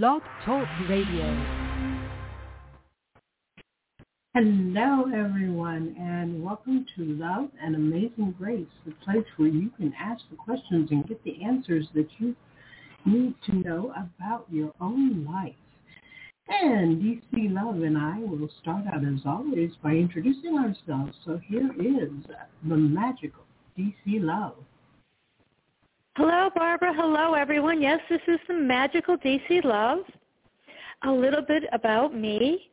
Blog Talk Radio. Hello, everyone, and welcome to Love and Amazing Grace, the place where you can ask the questions and get the answers that you need to know about your own life. And DC Love and I will start out, as always, by introducing ourselves. So here is the magical DC Love. Hello, Barbara. Hello, everyone. Yes, this is the magical DC Love. A little bit about me.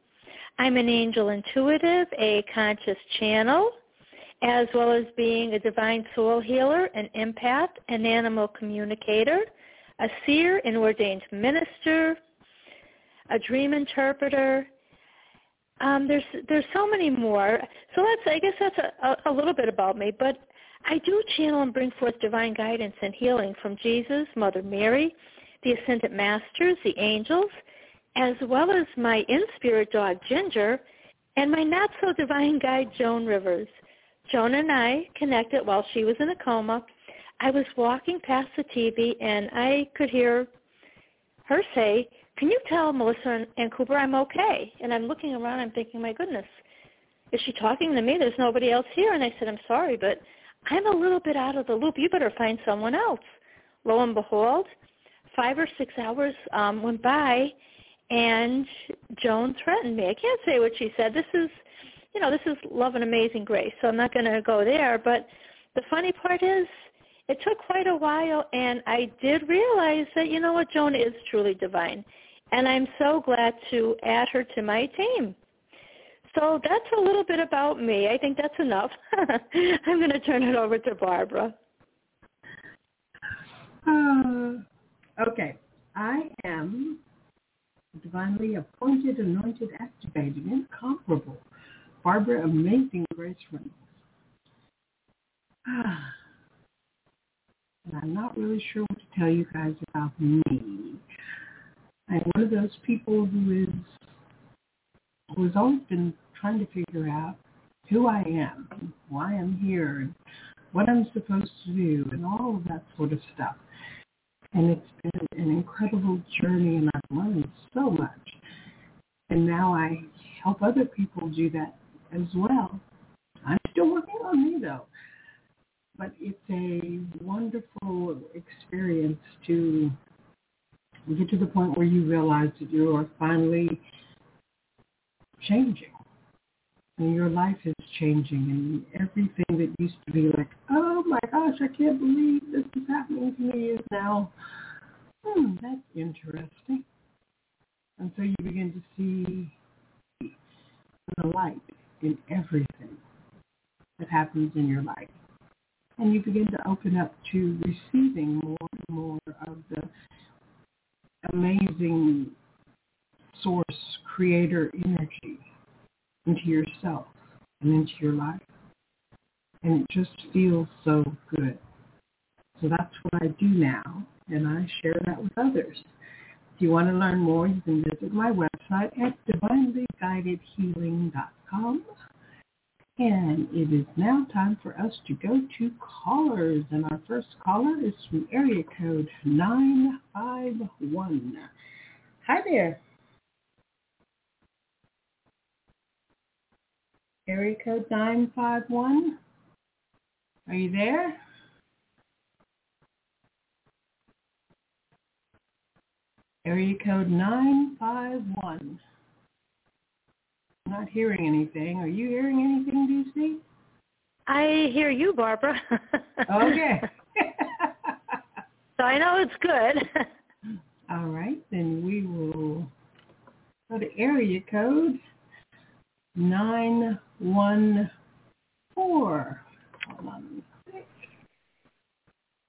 I'm an angel intuitive, a conscious channel, as well as being a divine soul healer, an empath, an animal communicator, a seer, an ordained minister, a dream interpreter. Um, there's there's so many more. So that's I guess that's a, a, a little bit about me. But I do channel and bring forth divine guidance and healing from Jesus, Mother Mary, the Ascended Masters, the angels, as well as my in-spirit dog Ginger, and my not-so-divine guide Joan Rivers. Joan and I connected while she was in a coma. I was walking past the TV and I could hear her say, can you tell Melissa and Cooper I'm okay? And I'm looking around, I'm thinking, my goodness, is she talking to me? There's nobody else here. And I said, I'm sorry, but I'm a little bit out of the loop. You better find someone else. Lo and behold, five or six hours um, went by, and Joan threatened me. I can't say what she said. This is, you know, this is love and amazing grace, so I'm not going to go there. But the funny part is, it took quite a while, and I did realize that, you know what, Joan is truly divine. And I'm so glad to add her to my team. So that's a little bit about me. I think that's enough. I'm going to turn it over to Barbara. Uh, okay. I am divinely appointed, anointed, activated, incomparable. Barbara Amazing Grace Reynolds. Ah. And I'm not really sure what to tell you guys about me. I'm one of those people who is who's always been trying to figure out who I am, why I'm here, and what I'm supposed to do, and all of that sort of stuff. And it's been an incredible journey, and I've learned so much. And now I help other people do that as well. I'm still working on me, though. But it's a wonderful experience to get to the point where you realize that you are finally changing and your life is changing and everything that used to be like, oh my gosh, I can't believe this is happening to me is now, hmm, that's interesting. And so you begin to see the light in everything that happens in your life. And you begin to open up to receiving more and more of the amazing source creator energy into yourself and into your life. And it just feels so good. So that's what I do now, and I share that with others. If you want to learn more, you can visit my website at divinelyguidedhealing.com. And it is now time for us to go to callers. And our first caller is from area code 951. Hi there. Area code 951. Are you there? Area code 951. I'm not hearing anything. Are you hearing anything, DC? I hear you, Barbara. okay. so I know it's good. All right, then we will go to area code nine one four. Hold on.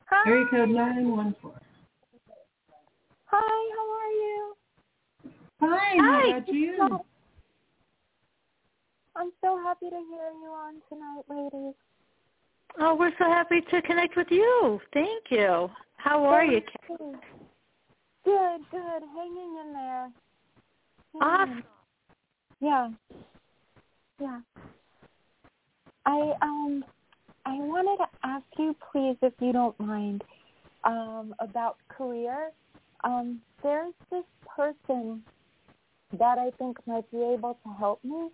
Hi. Area code nine one four. Hi, how are you? Fine. Hi. How about you? I'm so happy to hear you on tonight, ladies. Oh, we're so happy to connect with you. Thank you. How are you? Good, good, good. Hanging in there. Hanging Awesome. in. Yeah. Yeah. I um I wanted to ask you please if you don't mind um about career Um, there's this person that I think might be able to help me.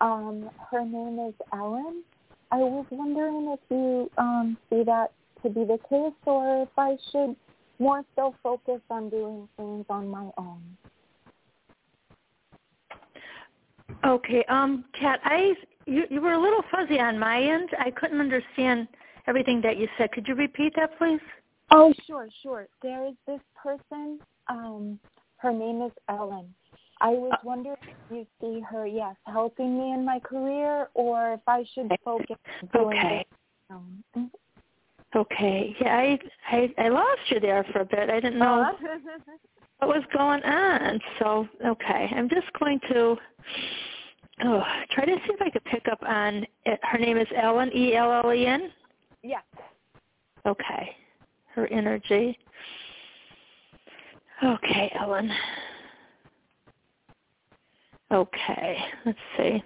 Um, her name is Ellen. I was wondering if you um, see that to be the case or if I should more so focus on doing things on my own. Okay, um, Kat, I you you were a little fuzzy on my end. I couldn't understand everything that you said. Could you repeat that, please? Oh, sure, sure. There is this person. Um, her name is Ellen. I was uh, wondering if you see her, yes, helping me in my career, or if I should focus. Okay. Um, okay. Yeah, I, I I lost you there for a bit. I didn't know what was going on. So okay, I'm just going to oh try to see if I could pick up on it. Her name is Ellen E L L E N. Yes. Okay. Her energy. Okay, Ellen. Okay, let's see.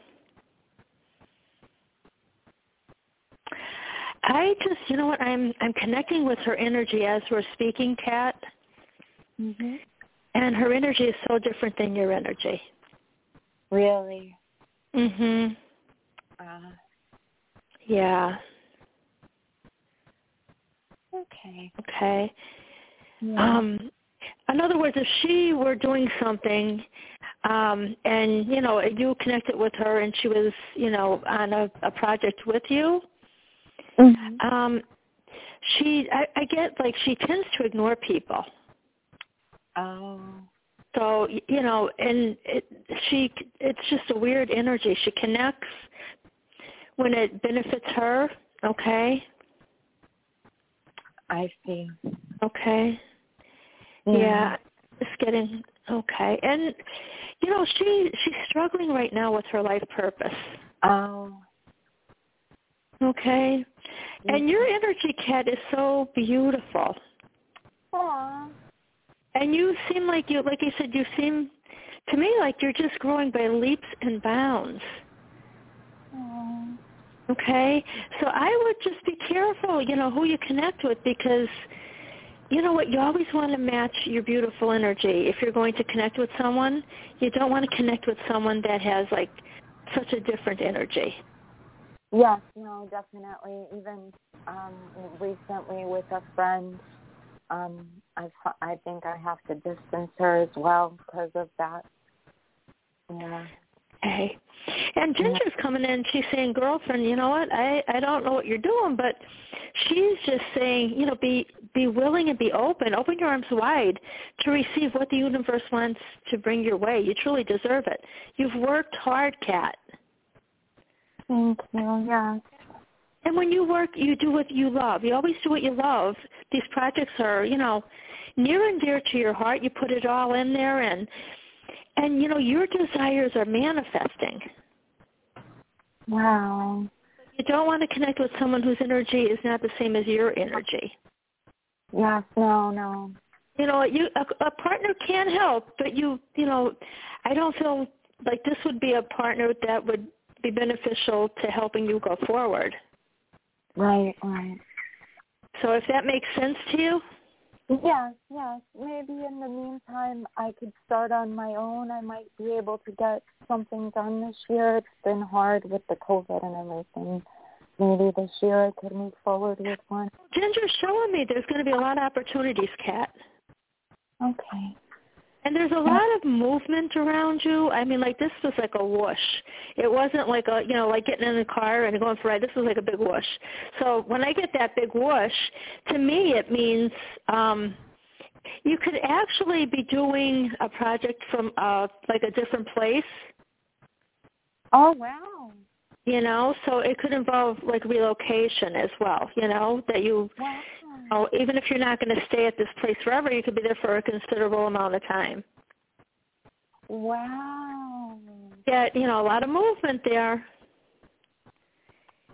I just, you know what, I'm I'm connecting with her energy as we're speaking, Kat. Mhm. And her energy is so different than your energy. Really? Mhm. Uh, yeah. Okay. Okay. Yeah. Um in other words, if she were doing something um and you know you connected with her and she was you know on a, a project with you mm-hmm. um she I, I get like she tends to ignore people oh so you know and it she it's just a weird energy she connects when it benefits her okay i see okay yeah, yeah just getting okay and you know, she she's struggling right now with her life purpose. Oh. Okay. And your energy, Kat, is so beautiful. Aww. And you seem like you, like I said, you seem to me like you're just growing by leaps and bounds. Aww. Okay. So I would just be careful, you know, who you connect with because you know what? You always want to match your beautiful energy. If you're going to connect with someone, you don't want to connect with someone that has like such a different energy. Yes, no, definitely. Even um recently with a friend, um I I think I have to distance her as well because of that. Yeah. Okay. And Ginger's coming in. She's saying, "Girlfriend, you know what? I I don't know what you're doing, but she's just saying, you know, be be willing and be open. Open your arms wide to receive what the universe wants to bring your way. You truly deserve it. You've worked hard, Kat. Thank you. Yes. And when you work, you do what you love. You always do what you love. These projects are, you know, near and dear to your heart. You put it all in there, and and you know your desires are manifesting. Wow. You don't want to connect with someone whose energy is not the same as your energy. Yes, no, no. You know, you a, a partner can help, but you, you know, I don't feel like this would be a partner that would be beneficial to helping you go forward. Right, right. So if that makes sense to you? Yes, yes. Maybe in the meantime I could start on my own. I might be able to get something done this year. It's been hard with the COVID and everything. Maybe this year I could move forward with one. Ginger's showing me there's going to be a lot of opportunities, Kat. Okay. And there's a lot of movement around you. I mean, like this was like a whoosh. It wasn't like a, you know, like getting in the car and going for a ride. This was like a big whoosh. So when I get that big whoosh, to me it means um, you could actually be doing a project from uh, like a different place. Oh wow. You know, so it could involve like relocation as well. You know, that you wow know, even if you're not going to stay at this place forever, you could be there for a considerable amount of time. Wow. Yeah, you know, a lot of movement there.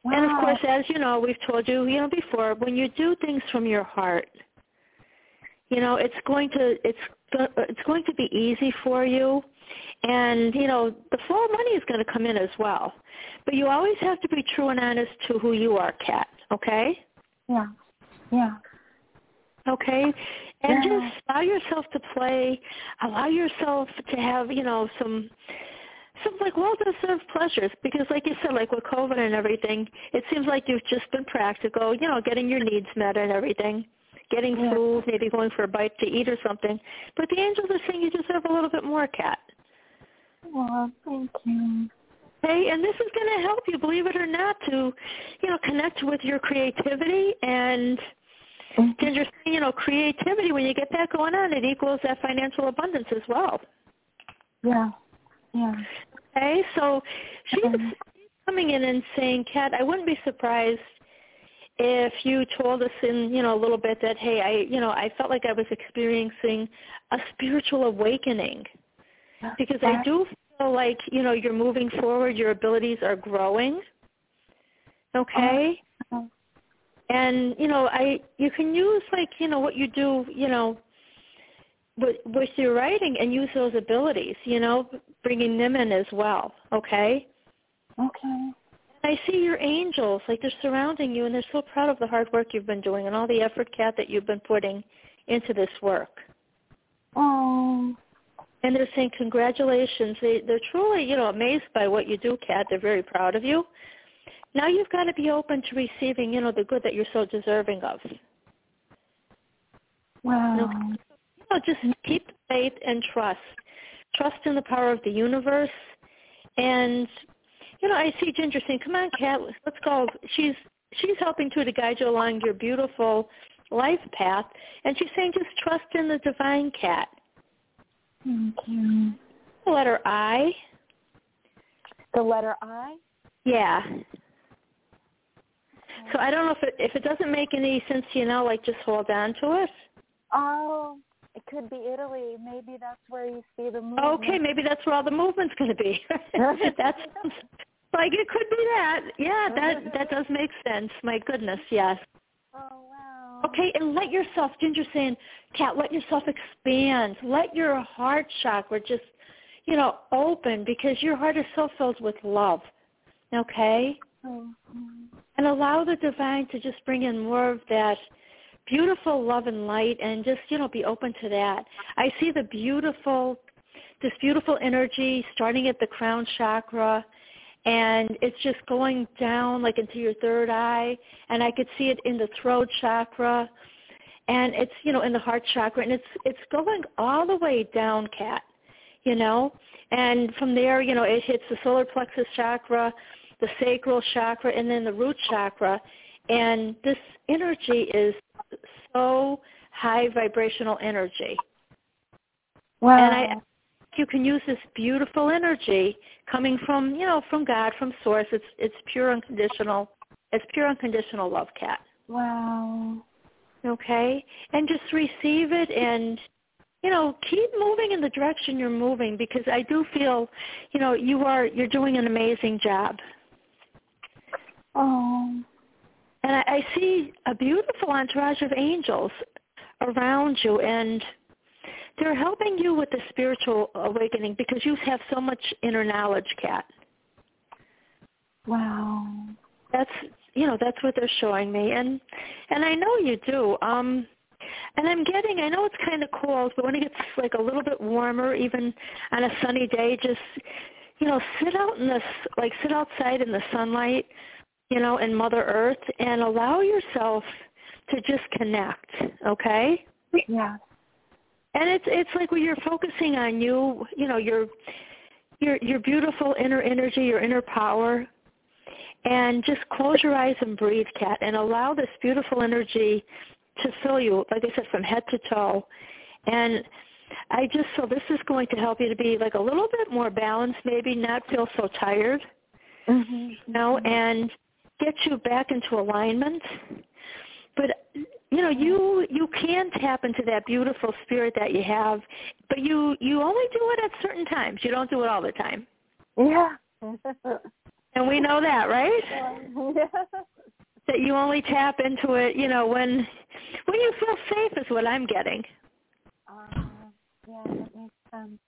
Wow. And of course, as you know, we've told you, you know, before, when you do things from your heart, you know, it's going to it's it's going to be easy for you, and you know, the flow of money is going to come in as well. But you always have to be true and honest to who you are, Kat. Okay? Yeah. Yeah. Okay? And Yeah. just allow yourself to play, allow yourself to have, you know, some some like well deserved pleasures because like you said, like with COVID and everything, it seems like you've just been practical, you know, getting your needs met and everything. Getting Yeah. food, maybe going for a bite to eat or something. But the angels are saying you deserve a little bit more, Kat. Well, thank you. Hey, and this is going to help you, believe it or not, to you know connect with your creativity and Mhm. Ginger, you know, creativity. When you get that going on, it equals that financial abundance as well. Yeah. Yeah. Okay, so she's Mhm. coming in and saying, Kat, I wouldn't be surprised if you told us in you know a little bit that hey, I you know I felt like I was experiencing a spiritual awakening because I do feel like you know you're moving forward, your abilities are growing. Okay. Oh, oh. and you know i you can use like you know what you do you know with with your writing and use those abilities you know bringing them in as well okay Okay. i see your angels like they're surrounding you and they're so proud of the hard work you've been doing and all the effort kat that you've been putting into this work Oh. And they're saying congratulations they they're truly you know amazed by what you do kat they're very proud of you now you've got to be open to receiving you know the good that you're so deserving of Wow. you know, just keep faith and trust. Trust in the power of the universe. And you know, I see Ginger saying, "Come on, Kat, let's go." She's she's helping too to guide you along your beautiful life path, and she's saying, "Just trust in the divine Kat." Thank you. The letter I, The letter I? yeah. So I don't know if it if it doesn't make any sense you know, like just hold on to it. Oh, it could be Italy. Maybe that's where you see the movement. Okay, maybe that's where all the movement's going to be. that's like it could be that. Yeah, that that does make sense. My goodness, yes. Oh. Okay, and let yourself, Ginger saying, Kat, let yourself expand. Let your heart chakra just, you know, open because your heart is so filled with love. Okay? Mhm. And allow the divine to just bring in more of that beautiful love and light and just, you know, be open to that. I see the beautiful, this beautiful energy starting at the crown chakra and it's just going down like into your third eye and I could see it in the throat chakra and it's, you know, in the heart chakra and it's, it's going all the way down, Kat you know, and from there, you know, it hits the solar plexus chakra, the sacral chakra, and then the root chakra. And this energy is so high vibrational energy. Wow. And I you can use this beautiful energy coming from, you know, from God, from source. It's it's pure unconditional it's pure unconditional love, Kat. wow. Okay? And just receive it and you know, keep moving in the direction you're moving because I do feel, you know, you are you're doing an amazing job. Oh. And I, I see a beautiful entourage of angels around you, and they're helping you with the spiritual awakening because you have so much inner knowledge, Kat. Wow. That's you know that's what they're showing me, and and I know you do. Um, and I'm getting I know it's kind of cold, but when it gets like a little bit warmer, even on a sunny day, just you know sit out in this like sit outside in the sunlight you know, in Mother Earth and allow yourself to just connect, okay? Yeah. And it's it's like when you're focusing on you, you know, your your your beautiful inner energy, your inner power, and just close your eyes and breathe, Kat, and allow this beautiful energy to fill you, like I said, from head to toe. And I just so this is going to help you to be like a little bit more balanced, maybe not feel so tired, Mhm. you know, and get you back into alignment. But you know, you you can tap into that beautiful spirit that you have, but you you only do it at certain times. You don't do it all the time. Yeah. And we know that, right? yeah. That you only tap into it, you know, when when you feel safe is what I'm getting. Uh, yeah, that makes sense.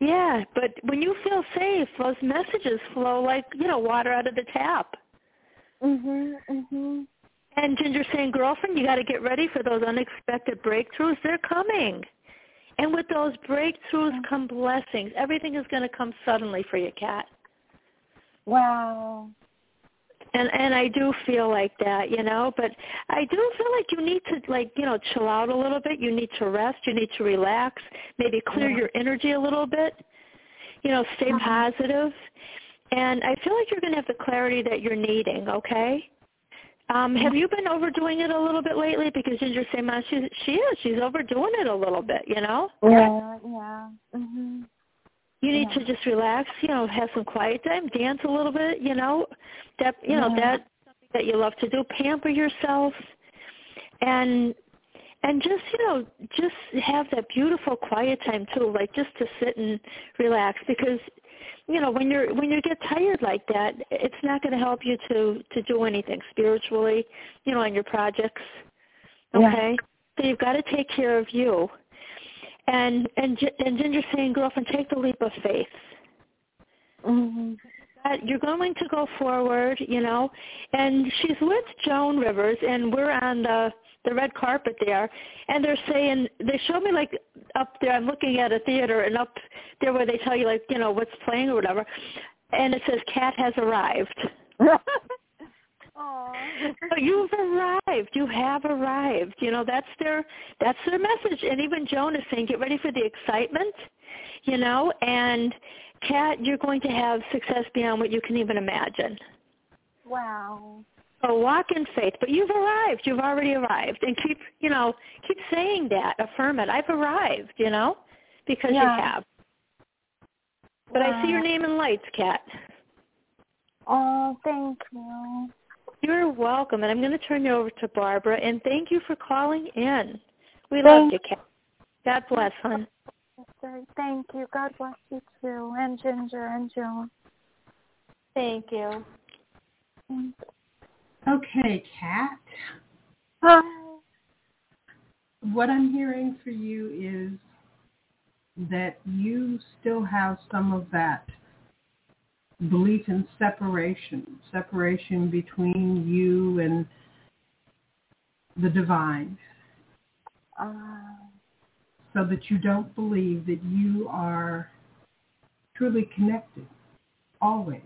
Yeah, but when you feel safe, those messages flow like, you know, water out of the tap. Mhm. Mhm. And Ginger saying, girlfriend, you got to get ready for those unexpected breakthroughs. They're coming. And with those breakthroughs come blessings. Everything is going to come suddenly for you, Kat. Wow. And and I do feel like that, you know, but I do feel like you need to like, you know, chill out a little bit. You need to rest, you need to relax, maybe clear Yeah. your energy a little bit. You know, stay Mhm. positive. And I feel like you're going to have the clarity that you're needing, okay? Um, have you been overdoing it a little bit lately? Because Ginger saying, "Man, she she is. She's overdoing it a little bit, you know." Yeah, yeah. Mhm. You need Yeah. to just relax, you know, have some quiet time, dance a little bit, you know. That you know, Yeah. that's something that you love to do. Pamper yourself and and just, you know, just have that beautiful quiet time too, like just to sit and relax because you know, when you're when you get tired like that, it's not going to help you to to do anything spiritually, you know, on your projects. Yeah. Okay? So you've got to take care of you. And and and Ginger's saying, girlfriend, take the leap of faith. Mhm. That you're going to go forward, you know. And she's with Joan Rivers, and we're on the the red carpet there, and they're saying they showed me like up there. I'm looking at a theater, and up there where they tell you like you know what's playing or whatever, and it says "Kat has arrived." So you've arrived. You have arrived. You know that's their that's their message. And even Joan is saying, get ready for the excitement. You know, and Kat, you're going to have success beyond what you can even imagine. Wow. So walk in faith, but you've arrived. You've already arrived, and keep you know keep saying that. Affirm it. I've arrived. You know, because Yeah. you have. But I see your name in lights, Kat. Oh, thank you. You're welcome, and I'm going to turn you over to Barbara. And thank you for calling in. We Thank- love you, Kat. God bless, hon. Sister, Thank you. God bless you too, and Ginger and Joan. Thank you. Okay, Kat. Hi. What I'm hearing for you is that you still have some of that belief in separation, separation between you and the divine, Uh, so that you don't believe that you are truly connected always.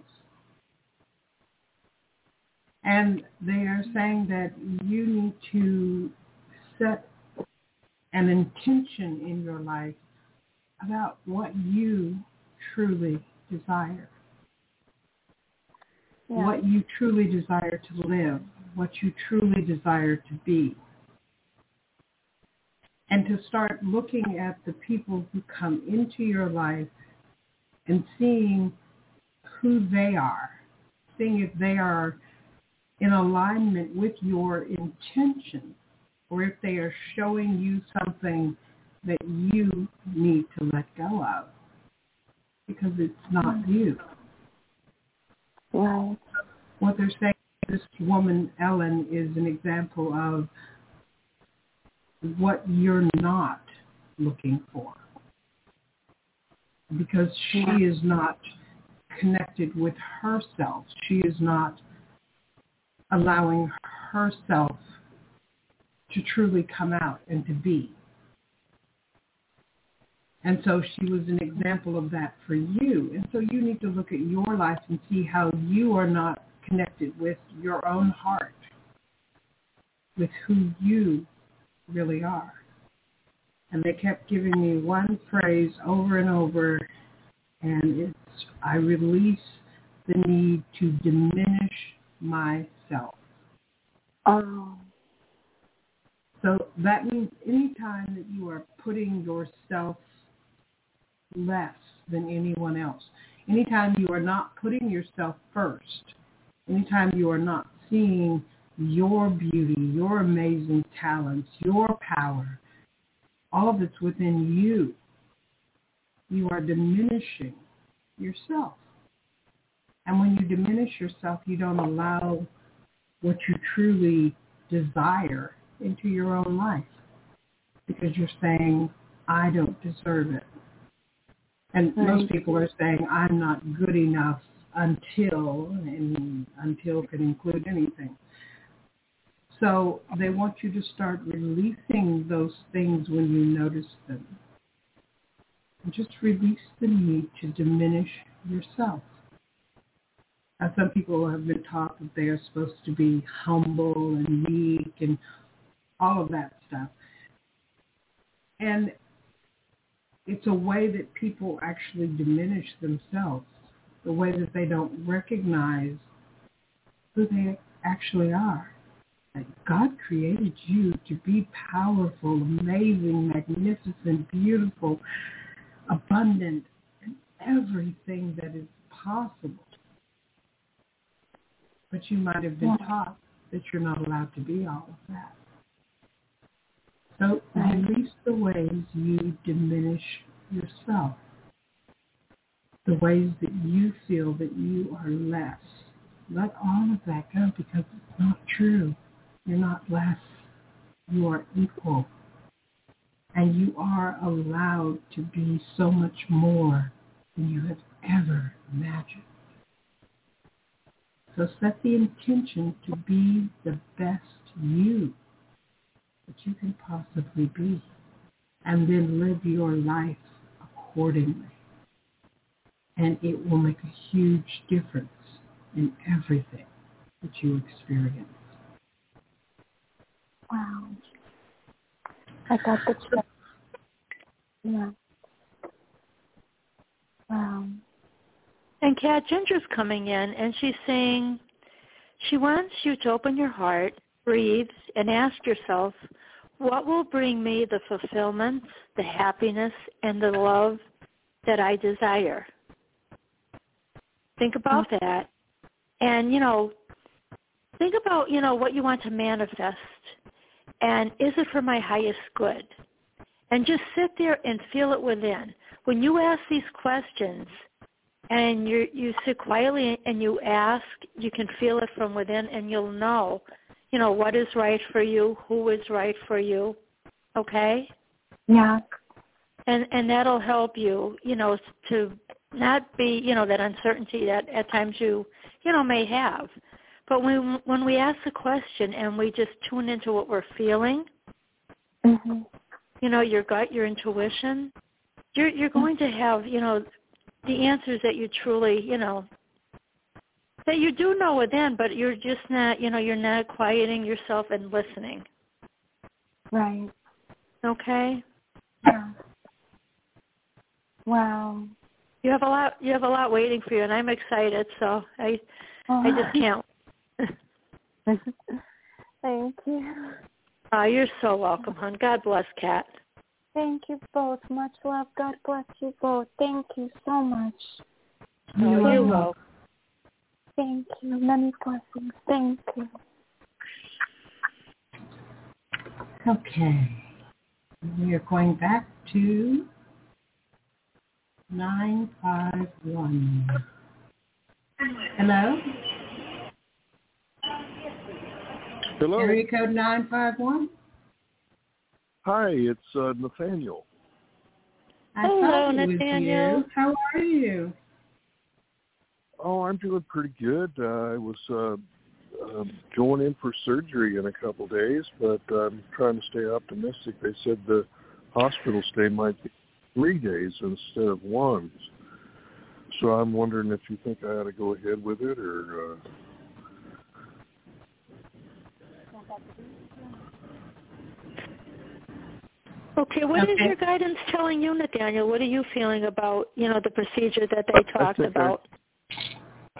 And they are saying that you need to set an intention in your life about what you truly desire, yeah. what you truly desire to live, what you truly desire to be. And to start looking at the people who come into your life and seeing who they are, seeing if they are in alignment with your intention or if they are showing you something that you need to let go of because it's not you. Right. What they're saying, this woman, Ellen, is an example of what you're not looking for because she is not connected with herself. She is not allowing herself to truly come out and to be. And so she was an example of that for you. And so you need to look at your life and see how you are not connected with your own heart, with who you really are. And they kept giving me one phrase over and over, and it's, I release the need to diminish myself. Oh. So that means anytime that you are putting yourself less than anyone else, anytime you are not putting yourself first, anytime you are not seeing your beauty, your amazing talents, your power, all of it's within you, you are diminishing yourself. And when you diminish yourself, you don't allow what you truly desire into your own life because you're saying, I don't deserve it. And Right. most people are saying, I'm not good enough until, and until can include anything. So they want you to start releasing those things when you notice them. Just release the need to diminish yourself. As some people have been taught that they are supposed to be humble and meek and all of that stuff. And it's a way that people actually diminish themselves, the way that they don't recognize who they actually are. Like God created you to be powerful, amazing, magnificent, beautiful, abundant, and everything that is possible. But you might have been taught that you're not allowed to be all of that. So release the ways you diminish yourself, the ways that you feel that you are less. Let all of that go because it's not true. You're not less. You are equal. And you are allowed to be so much more than you have ever imagined. So set the intention to be the best you that you can possibly be and then live your life accordingly. And it will make a huge difference in everything that you experience. Wow. I got the chip. Yeah. Wow. And Kat Ginger's coming in and she's saying she wants you to open your heart, breathe, and ask yourself, what will bring me the fulfillment, the happiness, and the love that I desire? Think about that. And, you know, think about, you know, what you want to manifest. And is it for my highest good? And just sit there and feel it within. When you ask these questions and you you sit quietly and you ask, you can feel it from within and you'll know, you know, what is right for you, who is right for you. Okay? Yeah. And and that'll help you, you know, to not be, you know, that uncertainty that at times you, you know, may have. But when when we ask the question and we just tune into what we're feeling, Mhm. you know, your gut, your intuition, you're you're going to have, you know, the answers that you truly, you know, that you do know within, but you're just not, you know, you're not quieting yourself and listening. Right. Okay? Yeah. Wow. You have a lot you have a lot waiting for you and I'm excited, so I I just can't Thank you. Oh, you're so welcome, hon. God bless, Kat. Thank you both. Much love. God bless you both. Thank you so much. Oh, You're you're welcome. welcome. Thank you. Many blessings. Thank you. Okay. We are going back to 951. Hello? Hello. Area code 951? Hi, it's uh, Nathaniel. I Hello, thought it was Nathaniel. How are you? Oh, I'm doing pretty good. Uh, I was uh, uh, going in for surgery in a couple of days, but I'm trying to stay optimistic. They said the hospital stay might be three days instead of one. So I'm wondering if you think I ought to go ahead with it or. Uh, Okay, what is Okay. your guidance telling you, Nathaniel? What are you feeling about, you know, the procedure that they I talked I- about?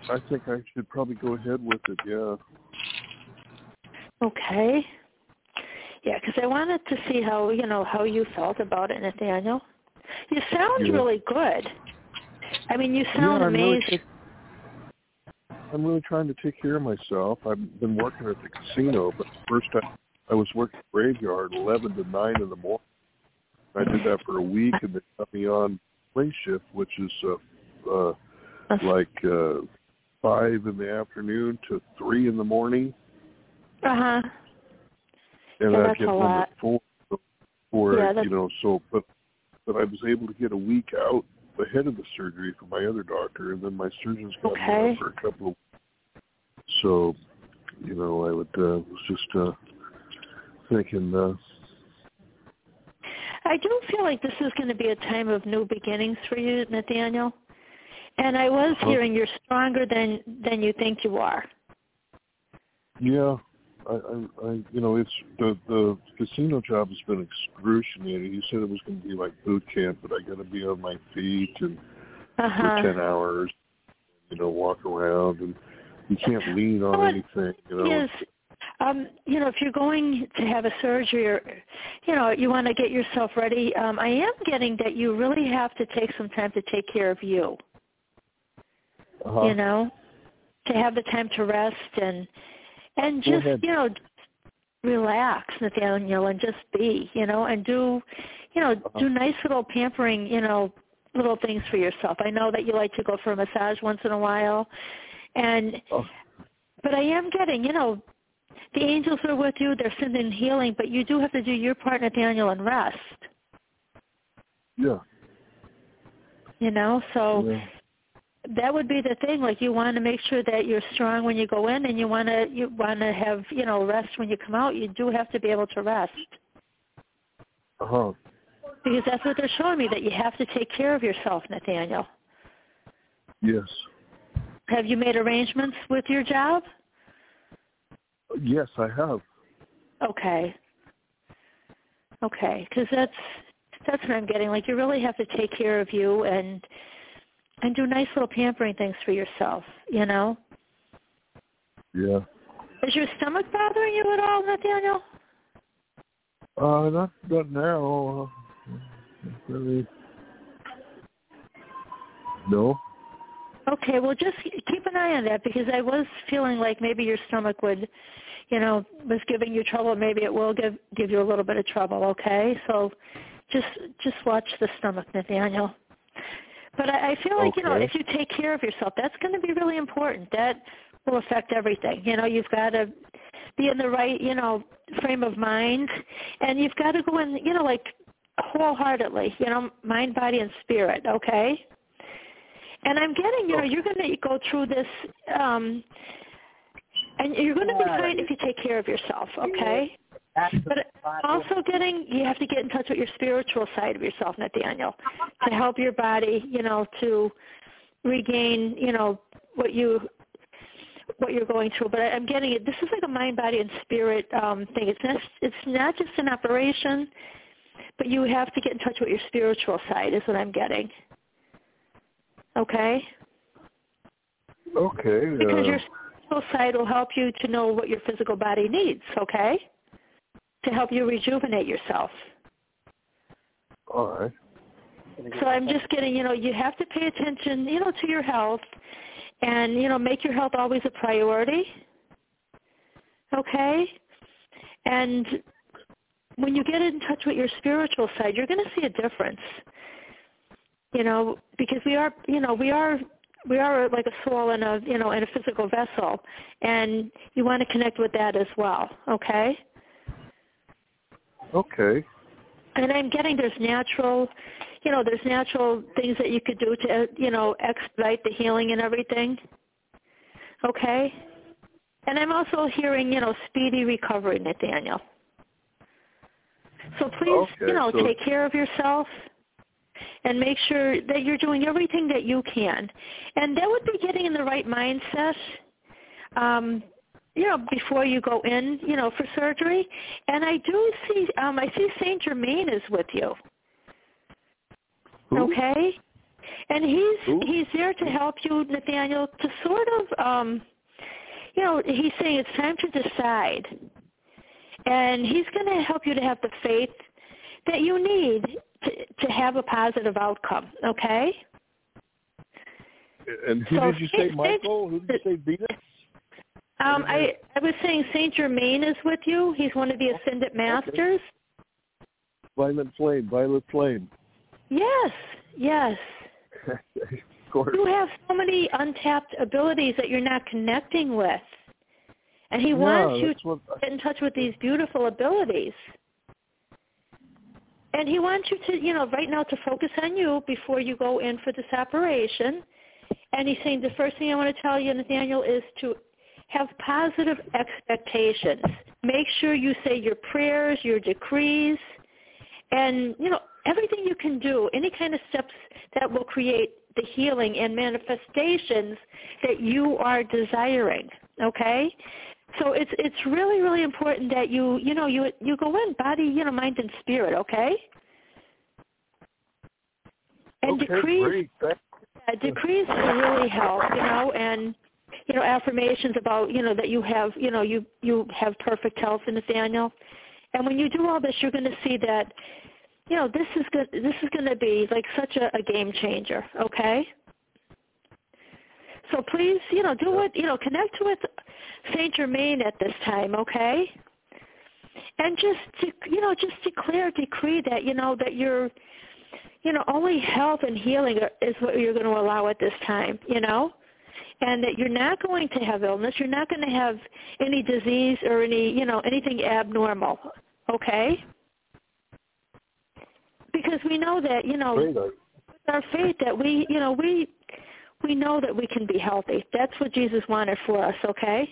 I think I should probably go ahead with it. Yeah. Okay. Yeah, because I wanted to see how you know how you felt about it, Nathaniel. You sound Yeah. really good. I mean, you sound Yeah, I'm really amazing. I'm really trying to take care of myself. I've been working at the casino, but first I, I was working graveyard, 11 to 9 in the morning. I did that for a week, and they got me on play shift, which is uh, uh, like uh, 5 in the afternoon to 3 in the morning, Uh huh. and Yeah, that's get a home at 4. For Yeah, that's- you know, so but but I was able to get a week out ahead of the surgery for my other doctor, and then my surgeon's got me Okay. for a couple of. So you know, I would uh, was just uh, thinking. Uh, I don't feel like this is going to be a time of new beginnings for you, Nathaniel. And I was hearing you're stronger than than you think you are. yeah, I, I, I, you know, it's the the casino job has been excruciating. You said it was going to be like boot camp, but I got to be on my feet and Uh for ten hours. You know, walk around and you can't lean on Well, anything. You know. Yes. Um, you know, if you're going to have a surgery or, you know, you want to get yourself ready, um, I am getting that you really have to take some time to take care of you, Uh-huh. you know, to have the time to rest and, and just, you know, relax, Nathaniel, and just be, you know, and do, you know, do oh. nice little pampering, you know, little things for yourself. I know that you like to go for a massage once in a while, and Oh. but I am getting, you know, the angels are with you. They're sending healing, but you do have to do your part, Nathaniel, and rest. Yeah. You know, so yeah. That would be the thing. Like you want to make sure that you're strong when you go in, and you want to you want to have you know rest when you come out. You do have to be able to rest Uh huh. because that's what they're showing me that you have to take care of yourself, Nathaniel. Yes. Have you made arrangements with your job? Yes, I have. Okay. Okay, because that's that's what I'm getting. Like you really have to take care of you and and do nice little pampering things for yourself. You know. Yeah. Is your stomach bothering you at all, Nathaniel? Uh, not not now. Uh, really. No. Okay, well just keep an eye on that because I was feeling like maybe your stomach would, you know, was giving you trouble. Maybe it will give give you a little bit of trouble. Okay, so just just watch the stomach, Nathaniel. But I, I feel like you know if you take care of yourself, that's going to be really important. That will affect everything. You know, you've got to be in the right you know frame of mind, and you've got to go in you know like wholeheartedly. You know, mind, body, and spirit. Okay. And I'm getting, you know, you're going to go through this, um, and you're going to be fine if you take care of yourself, okay? But also getting, you have to get in touch with your spiritual side of yourself, Nathaniel, to help your body, you know, to regain, you know, what you what you're going through. But I- I'm getting it. This is like a mind, body, and spirit um, thing. It's not, it's not just an operation, but you have to get in touch with your spiritual side. Is what I'm getting. Okay. Okay. Because uh, your spiritual side will help you to know what your physical body needs, okay? To help you rejuvenate yourself. all right. So I'm just getting, you know, you have to pay attention, you know, to your health and, you know, make your health always a priority. Okay? And when you get in touch with your spiritual side, you're going to see a difference. You know, because we are, you know, we are we are like a soul in a, you know, in a physical vessel and you want to connect with that as well, okay? Okay. and I'm getting there's natural, you know, there's natural things that you could do to, you know, expedite the healing and everything. Okay? And I'm also hearing, you know, speedy recovery, Nathaniel. So please, Okay, you know, so- take care of yourself and make sure that you're doing everything that you can. And that would be getting in the right mindset. Um, you know, before you go in, you know, for surgery. And I do see, um, I see Saint Germain is with you. Who? Okay, and he's Who? he's there to help you, Nathaniel, to sort of, um, you know, he's saying it's time to decide, and he's going to help you to have the faith that you need to to have a positive outcome. Okay. And who So did you say, Michael? Who did you say, Venus? Um, I I was saying Saint Germain is with you. He's one of the Ascended masters. Violet Flame. Violet Flame. Yes, yes. of course. You have so many untapped abilities that you're not connecting with. And he wants you to get in touch with these beautiful abilities. And he wants you to, you know, right now to focus on you before you go in for this operation. And he's saying the first thing I want to tell you, Nathaniel, is to have positive expectations. Make sure you say your prayers, your decrees, and you know everything you can do, any kind of steps that will create the healing and manifestations that you are desiring. Okay, so it's it's really really important that you you know you you go in body you know mind and spirit. Okay. And okay, decrees, uh, decrees really help, you know, and you know affirmations about you know that you have you know you you have perfect health, in Nathaniel. And when you do all this, you're going to see that you know, this is good. This is going to be like such a, a game changer. Okay. So please, you know, do it. You know, connect with Saint Germain at this time. Okay. And just, to, you know, just declare, decree that you know that you're, you know, only health and healing is what you're going to allow at this time. You know and that you're not going to have illness, you're not going to have any disease or any, you know, anything abnormal. Okay? because we know that you know with our faith that we you know we we know that we can be healthy. That's what Jesus wanted for us, okay?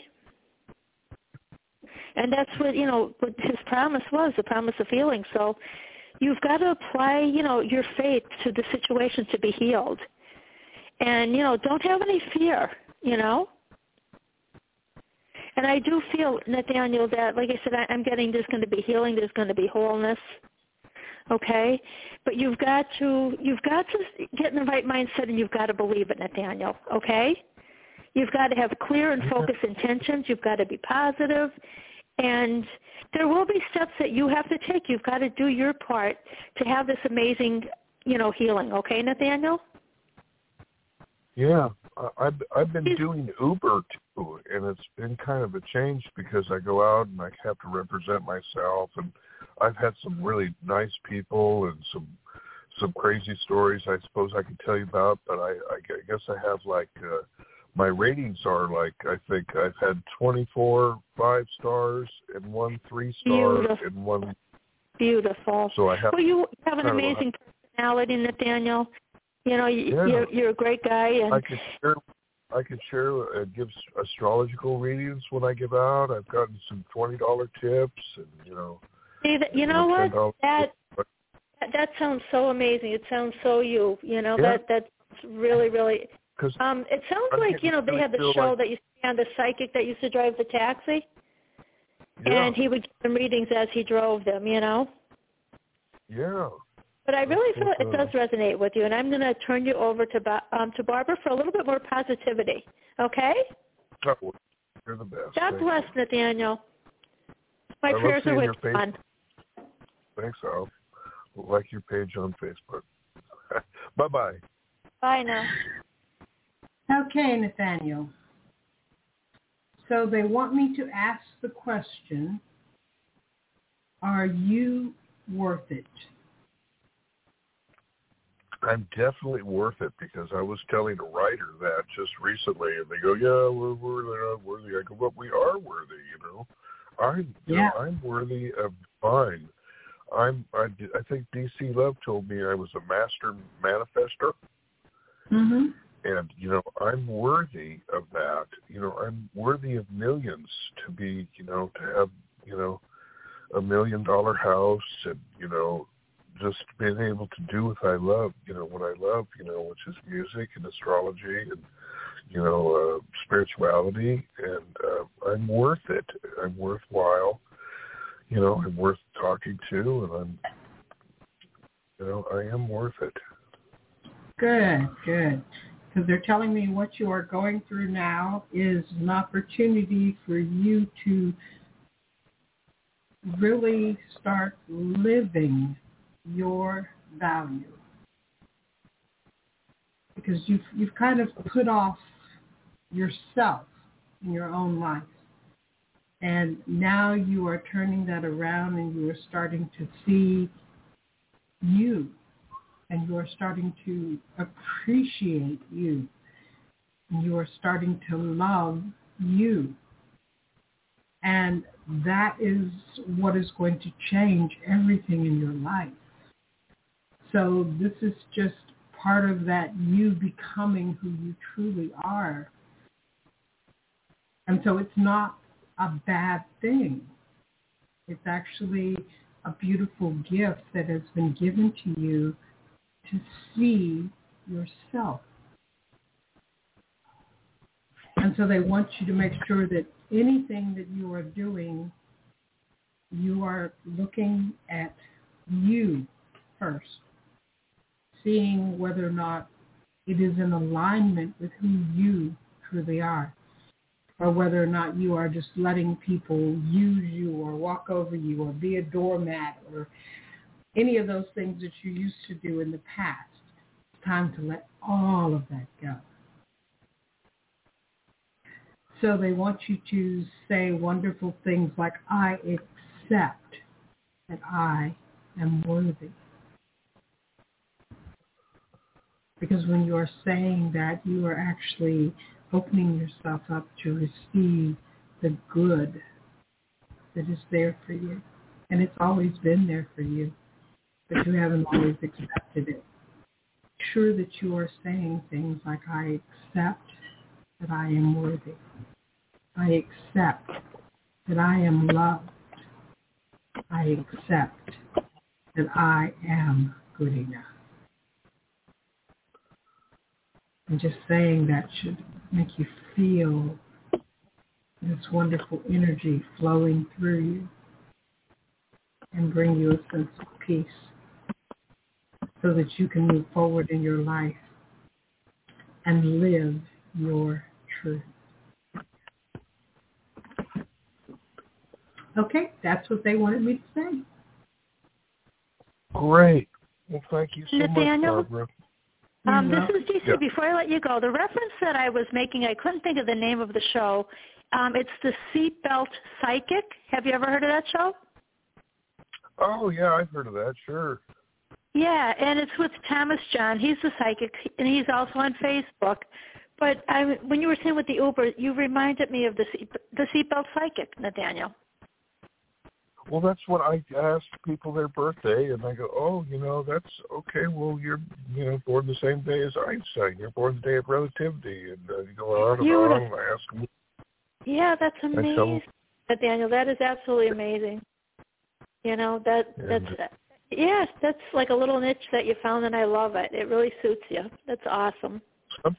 And that's what you know what his promise was, the promise of healing. So you've got to apply, you know, your faith to the situation to be healed. And, you know, don't have any fear, you know? And I do feel, Nathaniel, that, like I said, I, I'm getting there's going to be healing, there's going to be wholeness okay? But you've got to you've got to get in the right mindset and you've got to believe it, Nathaniel, okay? You've got to have clear and focused intentions. You've got to be positive, and there will be steps that you have to take. You've got to do your part to have this amazing, you know, healing. Okay, Nathaniel? Yeah, I've I've been doing Uber too, and it's been kind of a change because I go out and I have to represent myself and I've had some really nice people and some some crazy stories I suppose I could tell you about, but I, I guess I have like uh, my ratings are like I think I've had 24 five stars and one three star Beautiful. and one beautiful. So I have. Well, you have an amazing personality, Nathaniel. You know, you, Yeah. you're you're a great guy, and I can share. I can share uh, give astrological readings when I give out. I've gotten some twenty dollar tips, and you know. see that you know what that tips. that that sounds so amazing. It sounds so you. You know Yeah. that that's really really. Because Um, it sounds I'm like you know they had the show like- that you see on the psychic that used to drive the taxi, yeah, and he would give them readings as he drove them. You know. yeah, But I really feel it does resonate with you, and I'm going to turn you over to Ba- um, to Barbara for a little bit more positivity. Okay? Oh, you're the best. God Thank bless you. Nathaniel. My I love prayers are with you. face. hon. Thanks, Al. Like your page on Facebook. bye bye. Bye now. Okay, Nathaniel. So they want me to ask the question, are you worth it? I'm definitely worth it because I was telling a writer that just recently, and they go, "Yeah, we're we're not worthy." I go, "But we are worthy, you know. I'm, you know, I'm worthy of fine. I'm. I, I think DC Love told me I was a master manifester, Mm-hmm. and you know, I'm worthy of that. You know, I'm worthy of millions to be, you know, to have, you know, a million dollar house and you know just being able to do what I love, you know, what I love, you know, which is music and astrology and you know, uh, spirituality, and uh, I'm worth it. I'm worthwhile. You know, I'm worth talking to, and I'm, you know, I am worth it. Good, good. Because they're telling me what you are going through now is an opportunity for you to really start living your value. Because you've you've kind of put off yourself in your own life. And now you are turning that around and you are starting to see you and you are starting to appreciate you. And you are starting to love you. And that is what is going to change everything in your life. So this is just part of that you becoming who you truly are. And so it's not a bad thing. It's actually a beautiful gift that has been given to you to see yourself. And so they want you to make sure that anything that you are doing, you are looking at you first, seeing whether or not it is in alignment with who you truly are, or whether or not you are just letting people use you or walk over you or be a doormat or any of those things that you used to do in the past. It's time to let all of that go. So they want you to say wonderful things like, I accept that I am worthy. Because when you are saying that, you are actually opening yourself up to receive the good that is there for you. And it's always been there for you, but you haven't always accepted it. Make Sure that you are saying things like, I accept that I am worthy. I accept that I am loved. I accept that I am good enough. And just saying that should make you feel this wonderful energy flowing through you and bring you a sense of peace so that you can move forward in your life and live your truth. Okay, that's what they wanted me to say. Great. Well, thank you so Nathaniel? much, Barbara. Um, this Mhm. is DC. Yeah. Before I let you go, the reference that I was making, I couldn't think of the name of the show. Um, it's the Seatbelt Psychic. Have you ever heard of that show? Oh, yeah, I've heard of that. Sure. Yeah, and it's with Thomas John. He's the psychic, and he's also on Facebook. But I, when you were saying with the Uber, you reminded me of the seat, the Seatbelt Psychic, Nathaniel. Well, that's what I ask people their birthday, and I go, oh, you know, that's okay. Well, you're, you know, born the same day as Einstein. You're born the day of relativity, and uh, you go on and Beautiful. on. And I ask them, Yeah, that's amazing, Nathaniel. That is absolutely amazing. You know that that's yes, that's like a little niche that you found, and I love it. It really suits you. That's awesome. uh,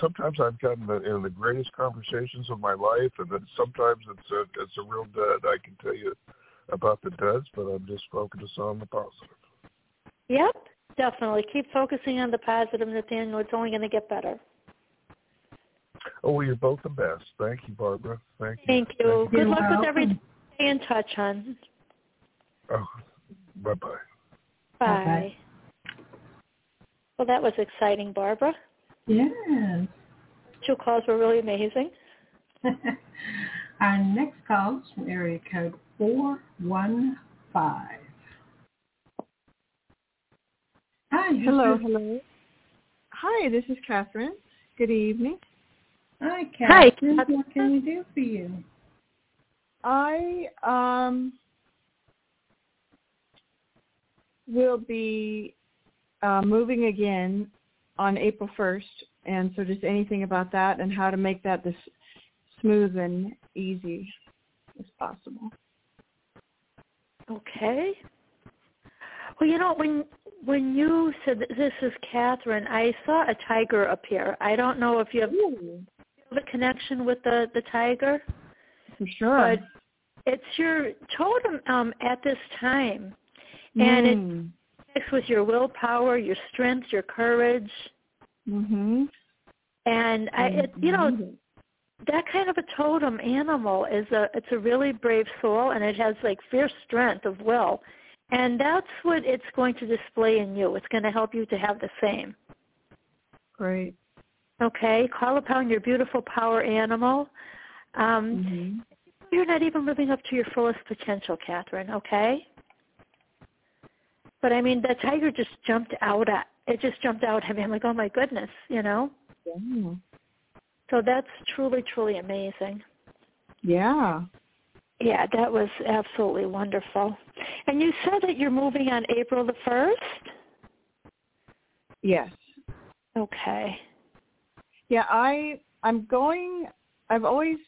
sometimes I've gotten the, in the greatest conversations of my life, and then sometimes it's a it's a real dud. I can tell you about the duds, but I'm just focused on the positive. Yep, definitely. Keep focusing on the positive, Nathaniel. It's only going to get better. Oh, well, you're both the best. Thank you, Barbara. Thank you. Thank you. You're Good luck with everything. welcome. Stay in touch, hon. Oh, bye bye. Bye. Bye-bye. Well, that was exciting, Barbara. Yes. Two calls were really amazing. Our next call is from area code 415. Hi. this Hello, is- hello. Hi, this is Catherine. Good evening. Hi, Hi, Catherine. Catherine. What can we do for you? I um will be uh, moving again on April 1st, and so just anything about that and how to make that as smooth and easy as possible. Okay. Well, you know, when when you said that this is Catherine, I saw a tiger appear. I don't know if you have Ooh, a connection with the the tiger, for sure. but it's your totem um, at this time, and it mm. connects with your willpower, your strength, your courage, Mhm. and I, it, you know, that kind of a totem animal is a it's a really brave soul and it has like fierce strength of will. And that's what it's going to display in you. It's going to help you to have the same. Great. okay call upon your beautiful power animal. Um Mhm. you're not even living up to your fullest potential catherine okay? But i mean the tiger just jumped out at it just jumped out at me. I'm like oh my goodness you know? Yeah. So that's truly truly amazing Yeah. Yeah, that was absolutely wonderful. And you said that you're moving on April the 1st? Yes. Okay. Yeah, I I'm going I've always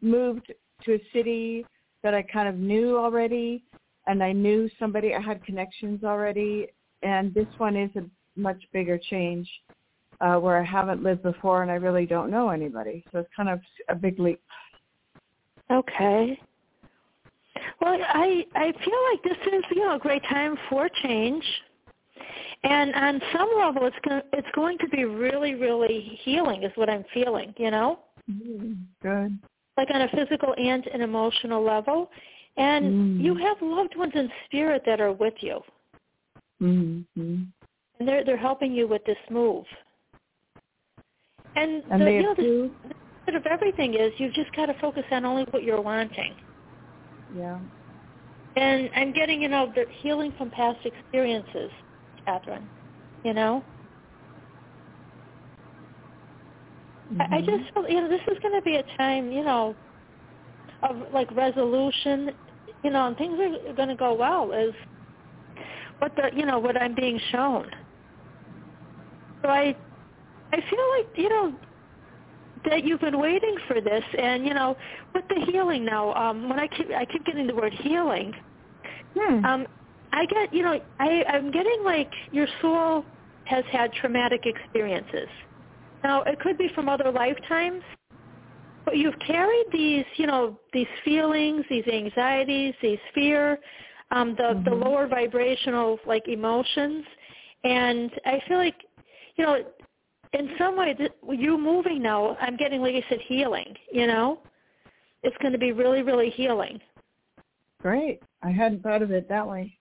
moved to a city that I kind of knew already, and I knew somebody. I had connections already, and this one is a much bigger change uh, where I haven't lived before, and I really don't know anybody. So it's kind of a big leap. Okay. Well, I I feel like this is you know a great time for change, and on some level, it's going it's going to be really really healing, is what I'm feeling. You know. Mm, good. Like on a physical and an emotional level, and mm. you have loved ones in spirit that are with you. Mm-hmm. And they're they're helping you with this move. And, and the, you know, the bit of everything is you've just got to focus on only what you're wanting. Yeah. And I'm getting, you know, the healing from past experiences, Catherine. You know? Mm-hmm. I, I just feel, you know, this is going to be a time, you know, of like resolution, you know, and things are going to go well Is what the, you know, what I'm being shown. So I, I feel like, you know, that you've been waiting for this and you know with the healing now um when i keep i keep getting the word healing hmm. um i get you know i i'm getting like your soul has had traumatic experiences now it could be from other lifetimes but you've carried these you know these feelings these anxieties these fear um the mm-hmm. the lower vibrational like emotions and i feel like you know in some way, you moving now, I'm getting, like I said, healing, you know? It's going to be really, really healing. Great. I hadn't thought of it that way.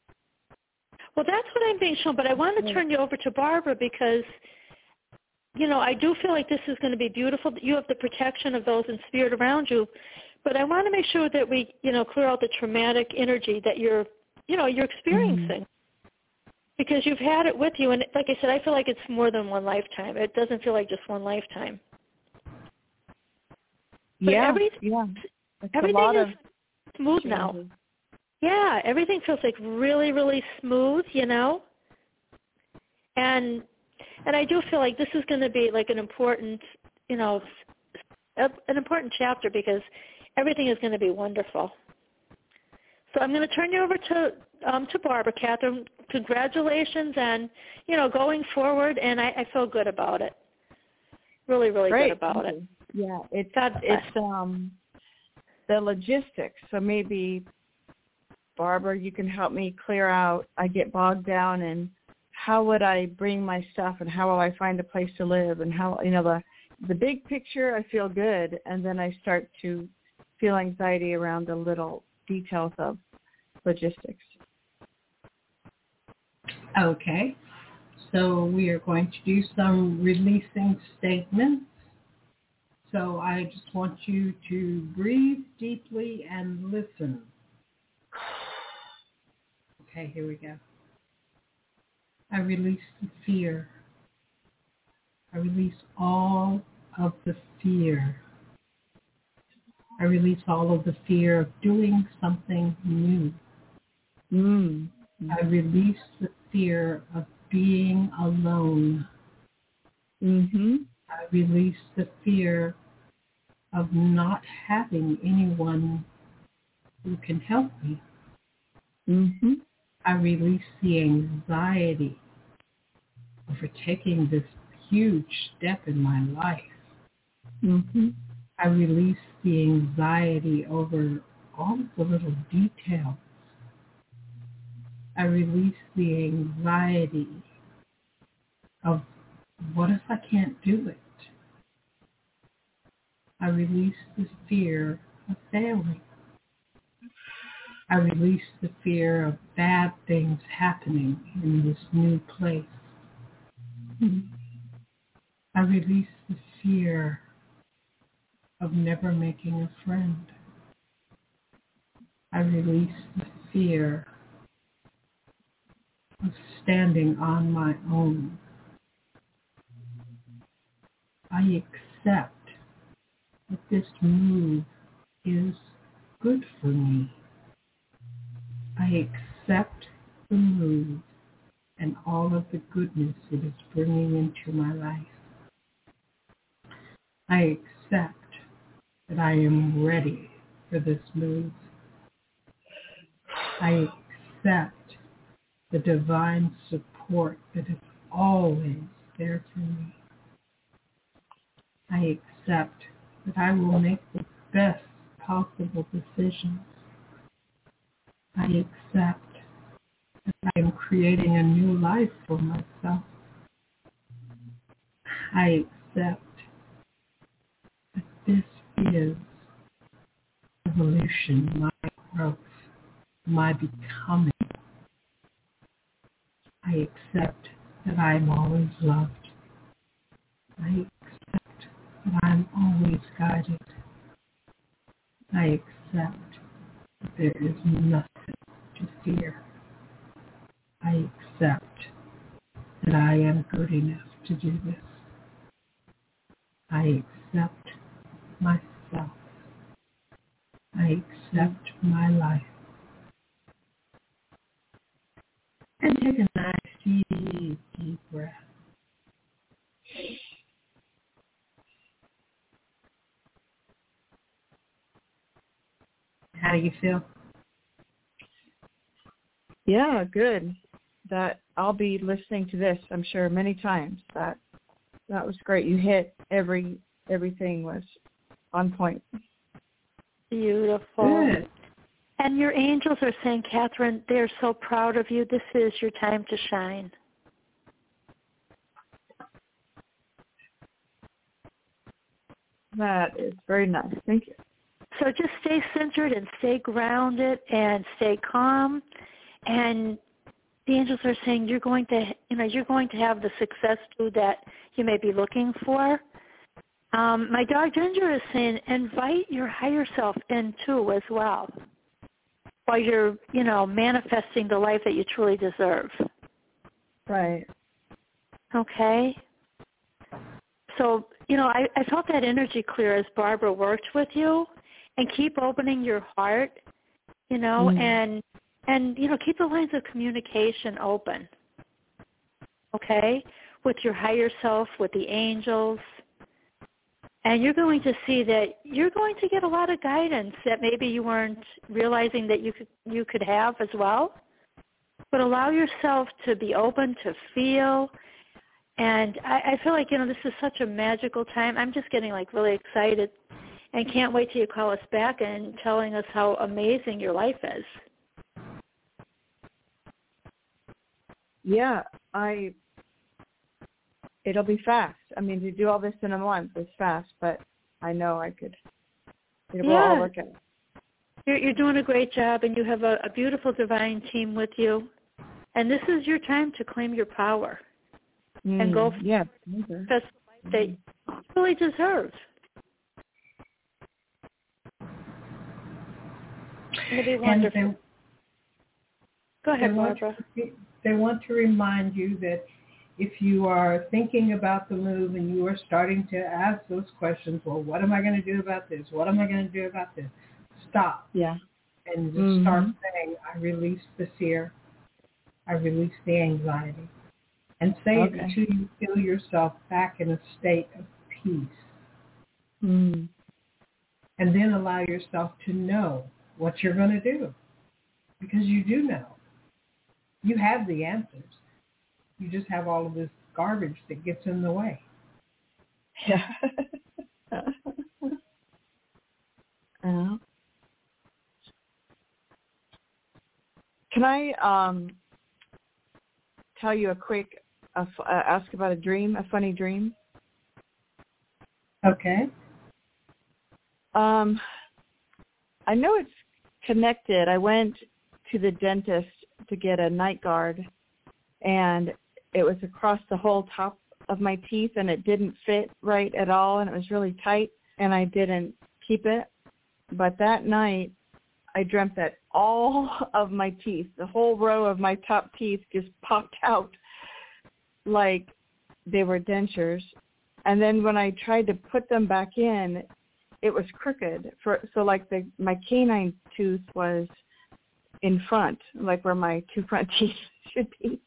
Well, that's what I'm being shown, but I want to turn you over to Barbara because, you know, I do feel like this is going to be beautiful. You have the protection of those in spirit around you, but I want to make sure that we, you know, clear out the traumatic energy that you're, you know, you're experiencing. Mm-hmm because you've had it with you and like i said i feel like it's more than one lifetime. It doesn't feel like just one lifetime. But yeah every, yeah. It's everything is smooth changes. now yeah everything feels like really really smooth you know? And and i do feel like this is going to be like an important you know an important chapter because everything is going to be wonderful. So I'm going to turn you over to um, to Barbara. Catherine, congratulations, and you know, going forward, and I, I feel good about it. Really, really Great. good about it. Yeah, it's it's um the logistics. So maybe Barbara, you can help me clear out. I get bogged down in how would I bring my stuff and how will I find a place to live and how you know the the big picture I feel good and then I start to feel anxiety around the little details of logistics. Okay. So we are going to do some releasing statements. So I just want you to breathe deeply and listen. Okay, here we go. I release the fear. I release all of the fear. I release all of the fear of doing something new. Mm. I release the fear of being alone. Mm-hmm. I release the fear of not having anyone who can help me. Mm-hmm. I release the anxiety over taking this huge step in my life. Mm-hmm. I release the anxiety over all of the little details. I release the anxiety of what if I can't do it? I release the fear of failing. I release the fear of bad things happening in this new place. I release the fear of never making a friend. I release the fear of standing on my own. I accept that this move is good for me. I accept the move and all of the goodness it is bringing into my life. I accept that I am ready for this move. I accept the divine support that is always there for me. I accept that I will make the best possible decisions. I accept that I am creating a new life for myself. I accept that this is evolution, my growth, my becoming. I accept that I am always loved. I accept that I am always guided. I accept that there is nothing to fear. I accept that I am good enough to do this. I accept myself. I accept my life. And take a nice deep, deep breath. How do you feel? Yeah, good. That I'll be listening to this, I'm sure, many times. That that was great. You hit every everything was on point. Beautiful. Good. And your angels are saying, Catherine, they're so proud of you. This is your time to shine. That is very nice. Thank you. So just stay centered and stay grounded and stay calm. And the angels are saying you're going to, you know, you're going to have the success too that you may be looking for. Um, my dog Ginger is saying invite your higher self in too as well, while you're, you know, manifesting the life that you truly deserve. Right. Okay. So, you know, I, I felt that energy clear as Barbara worked with you and keep opening your heart, you know, Mm. and and you know, keep the lines of communication open. Okay? With your higher self, with the angels. And you're going to see that you're going to get a lot of guidance that maybe you weren't realizing that you could you could have as well. But allow yourself to be open to feel and I, I feel like, you know, this is such a magical time. I'm just getting like really excited and can't wait till you call us back and telling us how amazing your life is. Yeah, I. It'll be fast. I mean, to do all this in a month is fast, but I know I could. It will all Yeah. work out. You're, you're doing a great job, and you have a, a beautiful divine team with you. And this is your time to claim your power and go Mm, yeah. okay. That's that you really deserve. It'll be wonderful. they, Go they ahead, want, to, they want to remind you that if you are thinking about the move and you are starting to ask those questions, well, what am I going to do about this? What am I going to do about this? Stop Yeah. and just start Mhm. saying, I release the fear. I release the anxiety. And say it until you feel yourself back in a state of peace. Mm. And then allow yourself to know what you're going to do. Because you do know. You have the answers. You just have all of this garbage that gets in the way. Yeah. can I um tell you a quick uh, uh, ask about a dream, a funny dream? Okay. Um, I know it's connected. I went to the dentist to get a night guard, and it was across the whole top of my teeth, and it didn't fit right at all, and it was really tight, and I didn't keep it. But that night, I dreamt that all of my teeth, the whole row of my top teeth, just popped out like they were dentures. And then when I tried to put them back in, it was crooked. For so like the my canine tooth was in front, like where my two front teeth should be.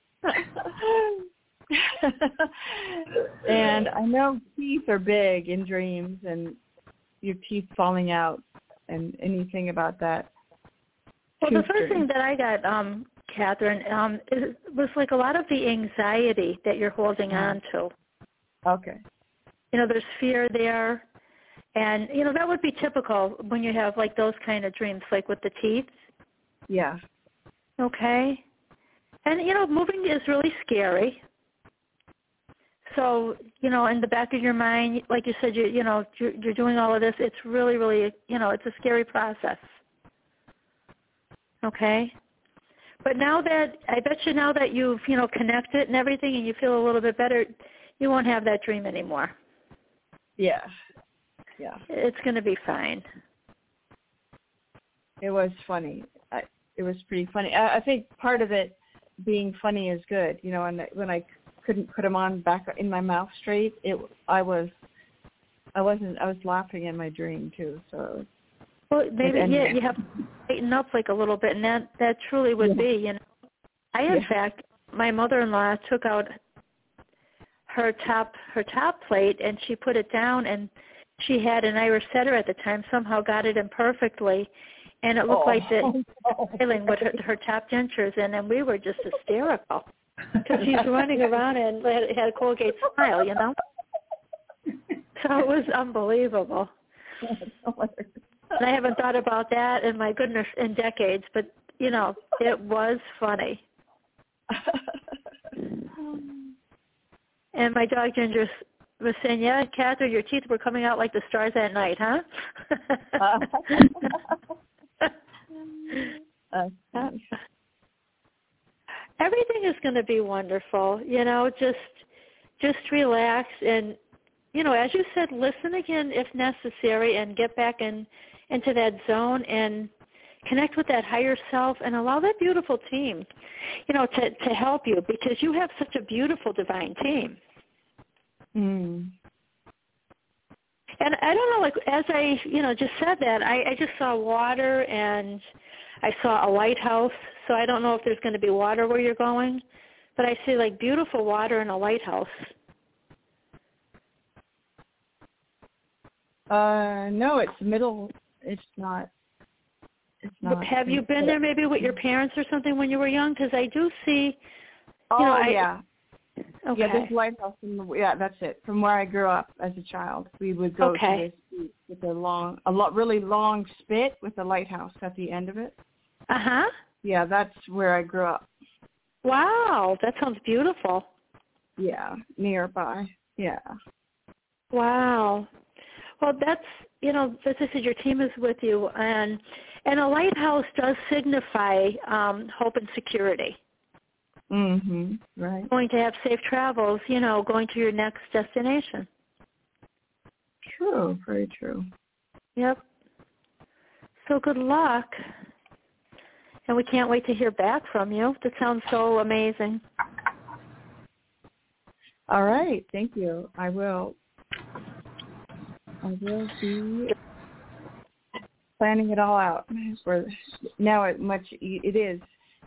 And I know teeth are big in dreams, and your teeth falling out and anything about that. Well, the first drain. thing that I got, um, Catherine, um, is, was like a lot of the anxiety that you're holding Mm. on to. Okay. You know, there's fear there, and you know that would be typical when you have like those kind of dreams, like with the teeth. Yeah. Okay. And you know, moving is really scary. So, you know, in the back of your mind, like you said, you you know, you're, you're doing all of this. It's really, really, you know, it's a scary process. Okay. But now that I bet you now that you've you know connected and everything, and you feel a little bit better, you won't have that dream anymore. Yeah. Yeah. It's going to be fine. It was funny. I, it was pretty funny. I, I think part of it being funny is good. You know, and when I couldn't put them on back in my mouth straight, it I was I wasn't I was laughing in my dream too. So Well, maybe yeah, you have to tighten up like a little bit, and that that truly would Yeah. be. You know, I in Yeah. fact, my mother-in-law took out her top her top plate and she put it down, and she had an Irish setter at the time. Somehow got it in perfectly, and it looked oh. like the island with her, her top dentures in, and we were just hysterical because she's running around and had, had a Colgate smile, you know. So it was unbelievable. And I haven't thought about that in my goodness in decades, but you know, it was funny. And my dog Ginger was saying, "Yeah, Catherine, your teeth were coming out like the stars at night, huh?" Uh. Uh. Everything is going to be wonderful. You know, just just relax and you know, as you said, listen again if necessary and get back in into that zone and connect with that higher self and allow that beautiful team, you know, to to help you because you have such a beautiful divine team. mm. And I don't know, like as I, you know, just said that, I, I just saw water and I saw a lighthouse. So I don't know if there's going to be water where you're going, but I see like beautiful water and a lighthouse. Uh, no, it's middle. It's not. It's not. Have you been there maybe with your parents or something when you were young? Because I do see. Oh know, I- yeah, Okay. yeah. This lighthouse. In the, yeah, that's it. From where I grew up as a child, we would go Okay. to this with a long, a lot, really long spit with a lighthouse at the end of it. Uh huh. Yeah, that's where I grew up. Wow, that sounds beautiful. Yeah, nearby. Yeah. Wow. Well, that's you know, as I said, your team is with you, and and a lighthouse does signify um, hope and security. Mhm. Right. Going to have safe travels, you know, going to your next destination. True. Very true. Yep. So good luck, and we can't wait to hear back from you. That sounds so amazing. All right. Thank you. I will. I will be planning it all out. For now, it much it is.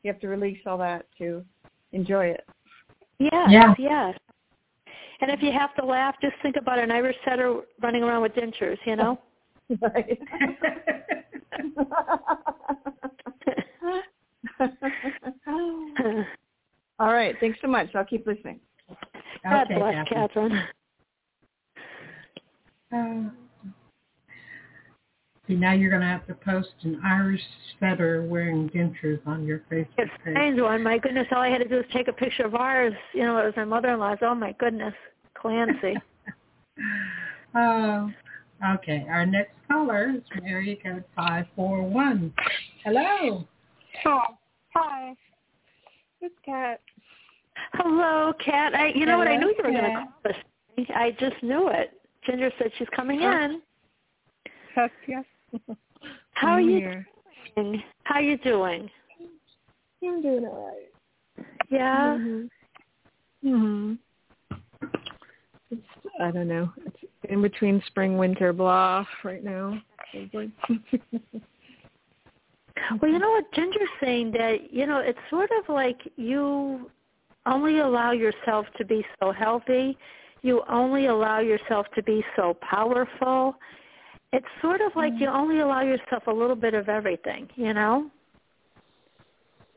You have to release all that to enjoy it. Yes, Yeah. yes. And if you have to laugh, just think about an Irish setter running around with dentures, you know? Right. all right. Thanks so much. I'll keep listening. God Okay, bless Catherine. Catherine. Uh, see, now you're going to have to post an Irish setter wearing dentures on your Facebook It's page. strange one. My goodness, all I had to do was take a picture of ours. You know, it was my mother-in-law's. Oh, my goodness. Clancy. Oh, okay. Our next caller is area code 541. Hello. Hi. Hi. It's Kat. Hello, Kat. I, you know what? I knew you were going to call us. I just knew it. Ginger said she's coming Huh? in. Yes, yes. How are you doing? How are you doing? I'm doing all right. Yeah? Mhm. Mhm. It's I don't know. It's in between spring winter blah right now. Well, you know what Ginger's saying that you know it's sort of like you only allow yourself to be so healthy, you only allow yourself to be so powerful, it's sort of like you only allow yourself a little bit of everything, you know?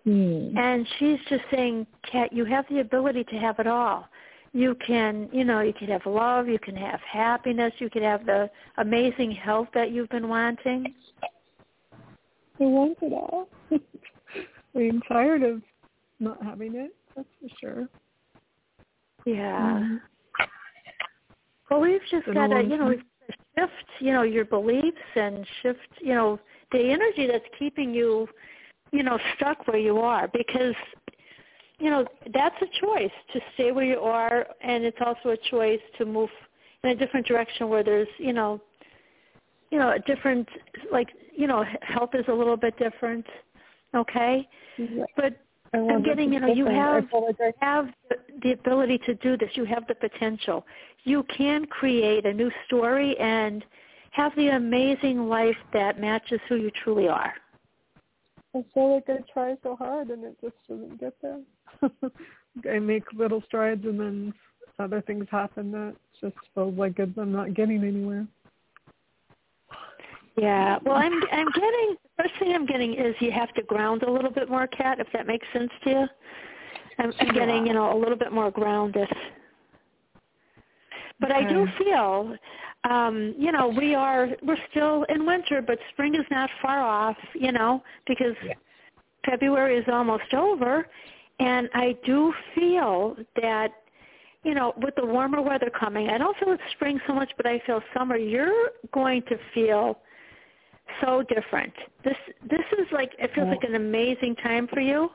Hmm. And she's just saying, Kat, you have the ability to have it all. You can, you know, you can have love, you can have happiness, you can have the amazing health that you've been wanting. I want it all. I'm tired of not having it, that's for sure. Yeah. Mhm. Well, we've just got to, you know, we've shift, you know, your beliefs and shift, you know, the energy that's keeping you, you know, stuck where you are because, you know, that's a choice to stay where you are and it's also a choice to move in a different direction where there's, you know, you know, a different, like, you know, health is a little bit different, okay? Yeah. But Oh, I'm getting, you know, you have feel like I have the- the ability to do this. You have the potential. You can create a new story and have the amazing life that matches who you truly are. I feel like I try so hard and it just doesn't get there. I make little strides and then other things happen that just feels like I'm not getting anywhere. Yeah. Well, I'm I'm getting the first thing I'm getting is you have to ground a little bit more, Kat, if that makes sense to you. I'm, I'm getting you know a little bit more grounded. But I do feel, um, you know, we are we're still in winter, but spring is not far off. You know, because February is almost over, and I do feel that you know, with the warmer weather coming, I don't feel it's spring so much, but I feel summer. You're going to feel so different. This this is like it feels like an amazing time for you.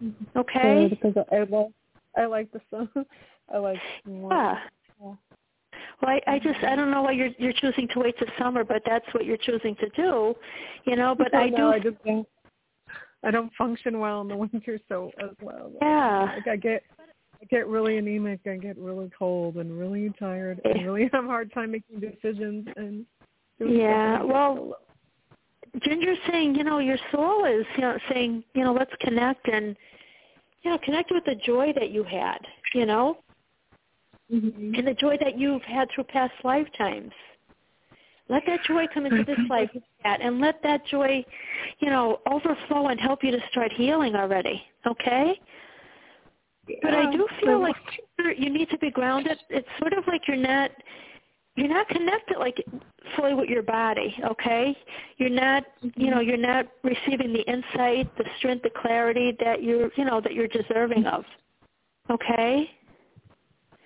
Yeah, Okay. because I love I like the sun. I like more. Yeah. Yeah. Well, I, I just I don't know why you're you're choosing to wait till summer, but that's what you're choosing to do, you know. But I know, do. I just don't. I don't function well in the winter so as well. Yeah. Like I get I get really anemic. I get really cold and really tired and eh. really have a hard time making decisions and. Yeah, stuff and I get well. Ginger's saying, you know, your soul is, you know, saying, you know, let's connect and, you know, connect with the joy that you had, you know, Mhm. and the joy that you've had through past lifetimes. Let that joy come into this life, Kat, and let that joy, you know, overflow and help you to start healing already. Okay? But I do feel like you need to be grounded. It's sort of like you're not you're not connected like fully with your body, okay? You're not you know, you're not receiving the insight, the strength, the clarity that you're you know, that you're deserving of. Okay?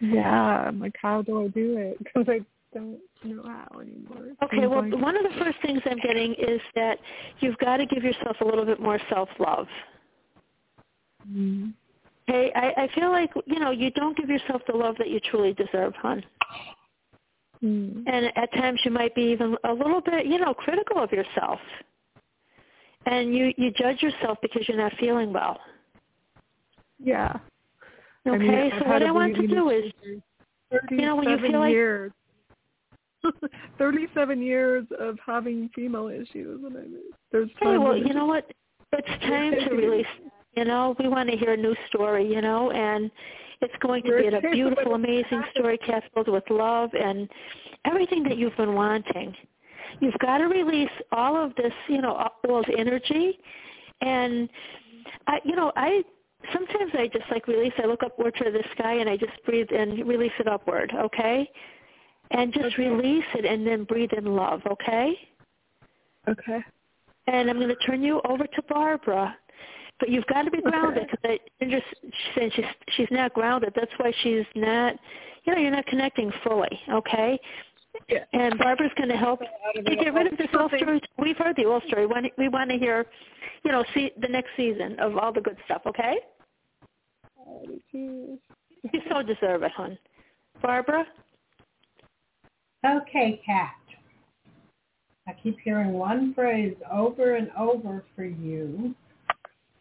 Yeah, I'm like, how do I do it? Because I don't know how anymore. Okay, well one of the first things I'm getting is that you've got to give yourself a little bit more self love. Mhm. Okay, I, I feel like you know you don't give yourself the love that you truly deserve, hon. Mhm. And at times you might be even a little bit, you know, critical of yourself. And you you judge yourself because you're not feeling well. Yeah. Okay, I mean, so what I want to do is, you know, when you feel like years. Thirty-seven years of having female issues, and I mean, there's hey, well, you know what? It's time to release. You know, we want to hear a new story. You know, and it's going to be a beautiful, amazing story cast filled with love and everything that you've been wanting. You've got to release all of this, you know, all of energy, and I, you know, I sometimes I just like release. I look upward to the sky and I just breathe and release it upward. Okay, and just release it and then breathe in love. Okay. Okay. And I'm going to turn you over to Barbara. But you've got to be grounded because just she's saying she's she's not grounded. That's why she's not. You know, you're not connecting fully. Okay. Yeah. And Barbara's going to help to get rid of this old story. We've heard the old story. We want- We want to hear, you know, see the next season of all the good stuff. Okay. You so deserve it, hon. Barbara. Okay, Kat. I keep hearing one phrase over and over for you,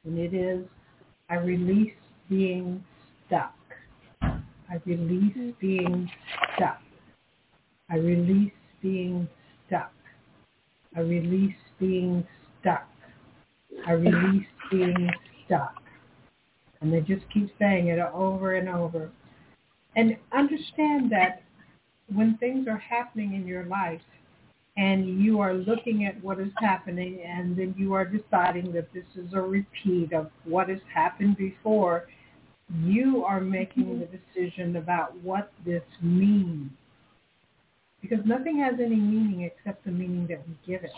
and it is, I release being stuck. I release being stuck. I release being stuck. I release being stuck. I release being stuck. And they just keep saying it over and over. And understand that when things are happening in your life, and you are looking at what is happening and then you are deciding that this is a repeat of what has happened before, you are making mm-hmm. the decision about what this means. Because nothing has any meaning except the meaning that we give it.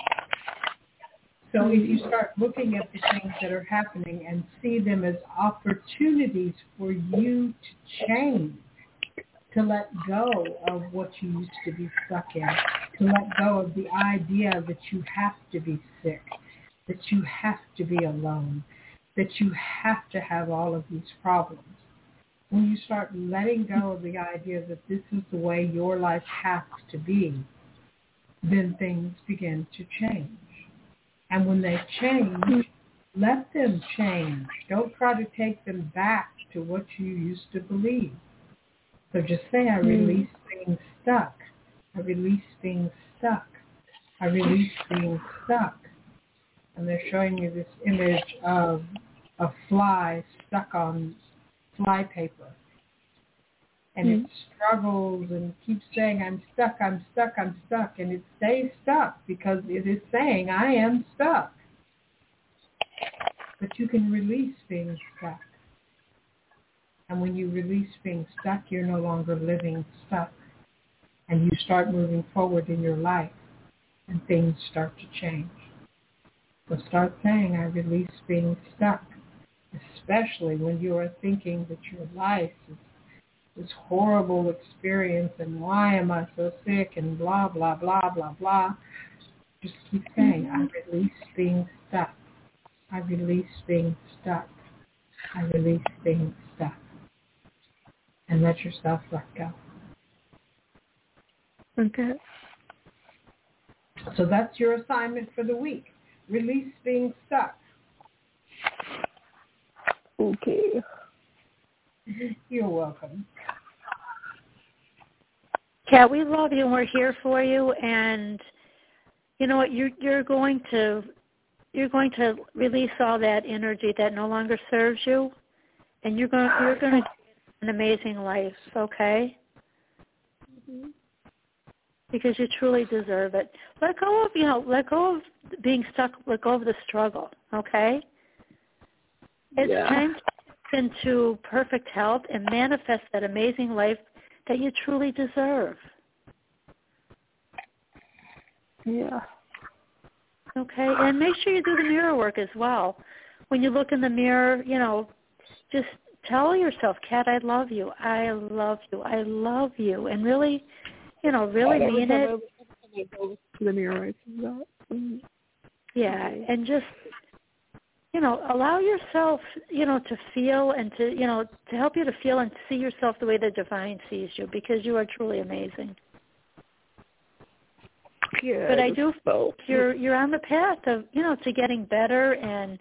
So if you mm-hmm. start looking at the things that are happening and see them as opportunities for you to change, to let go of what you used to be stuck in, to let go of the idea that you have to be sick, that you have to be alone, that you have to have all of these problems. When you start letting go of the idea that this is the way your life has to be, then things begin to change. And when they change, let them change. Don't try to take them back to what you used to believe. So just say, I hmm. release being stuck. I release being stuck. I release being stuck. And they're showing you this image of a fly stuck on fly paper. And Mm. it struggles and keeps saying, I'm stuck, I'm stuck, I'm stuck. And it stays stuck because it is saying, I am stuck. But you can release being stuck. And when you release being stuck, you're no longer living stuck. And you start moving forward in your life and things start to change. So start saying, I release being stuck, especially when you are thinking that your life is this horrible experience and why am I so sick and blah, blah, blah, blah, blah. Just keep saying, I mm-hmm. release being stuck. I release being stuck. I release being stuck. And let yourself let go. Okay. So that's your assignment for the week. Release being stuck. Okay. You're welcome. Kat, we love you and we're here for you and you know what, you're you're going to you're going to release all that energy that no longer serves you and you're going to you're going to an amazing life, okay? Mm-hmm. Because you truly deserve it. Let go of, you know, let go of being stuck, let go of the struggle, okay? It's Yeah. time into perfect health and manifest that amazing life that you truly deserve. Yeah. Okay, and make sure you do the mirror work as well. When you look in the mirror, you know, just tell yourself, Kat, I love you. I love you. I love you. And really, you know, really mean it. I- every time I go to the mirror, I see that. Mm. Yeah, and just you know, allow yourself, you know, to feel and to, you know, to help you to feel and see yourself the way the divine sees you because you are truly amazing. Yeah. But I do felt you're you're on the path of, you know, to getting better and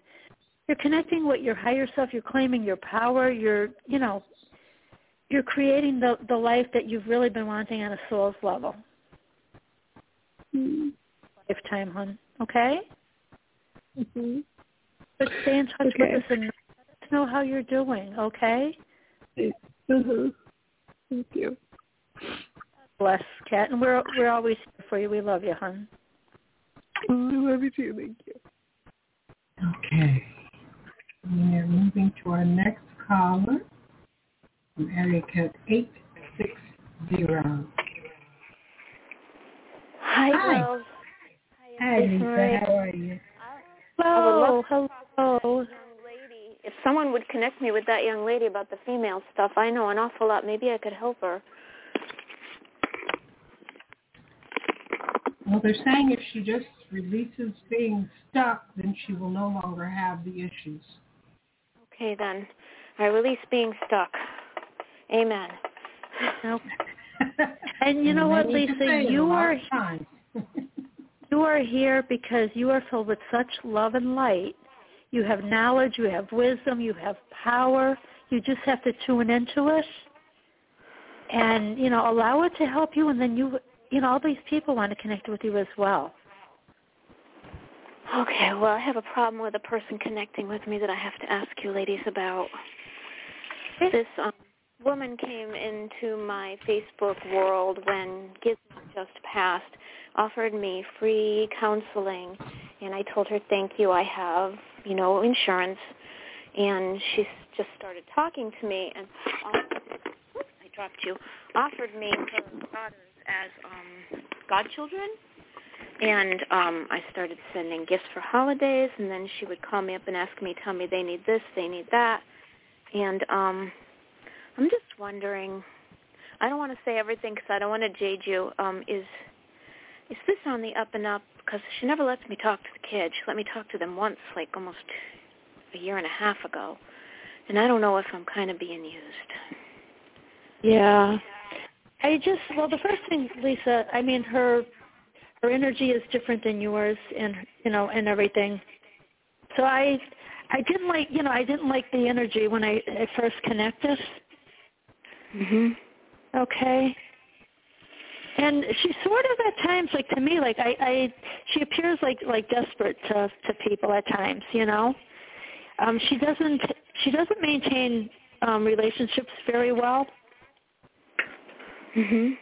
you're connecting with your higher self, you're claiming your power, you're, you know, you're creating the the life that you've really been wanting on a soul's level. Mm. Lifetime, hun. Okay? hmm But stay in touch Okay. with us and let us know how you're doing, okay? hmm Thank you. Bless, Kat, and we're we're always here for you. We love you, hon. Oh, I love you too. Thank you. Okay. We are moving to our next caller from area code 860. Hi, Hi. girls. Hi, Lisa. How are you? Hello, hello. Young lady. If someone would connect me with that young lady about the female stuff, I know an awful lot. Maybe I could help her. Well, they're saying if she just releases being stuck, then she will no longer have the issues. Okay, then. I release being stuck. Amen. Okay. And you know what, they need to Lisa, say it a you are you are here because you are filled with such love and light. You have knowledge, you have wisdom, you have power. You just have to tune into it and, you know, allow it to help you and then you you know, all these people want to connect with you as well. Okay, well, I have a problem with a person connecting with me that I have to ask you ladies about. This um, woman came into my Facebook world when Gizmo just passed offered me free counseling, and I told her, "Thank you. I have, you know, insurance." And she just started talking to me and I dropped you. Offered me her daughters as um godchildren and um I started sending gifts for holidays and then she would call me up and ask me tell me they need this, they need that. And um I'm just wondering I don't want to say everything cuz I don't want to jade you. Um is is this on the up and up because she never lets me talk to the kids. She let me talk to them once like almost a year and a half ago. And I don't know if I'm kind of being used. Yeah. I just well the first thing Lisa, I mean her her energy is different than yours and you know and everything. So I I didn't like, you know, I didn't like the energy when I, I first connected. Mhm. Okay. And she sort of at times like to me like I I she appears like like desperate to to people at times, you know. Um she doesn't she doesn't maintain um relationships very well. Mhm.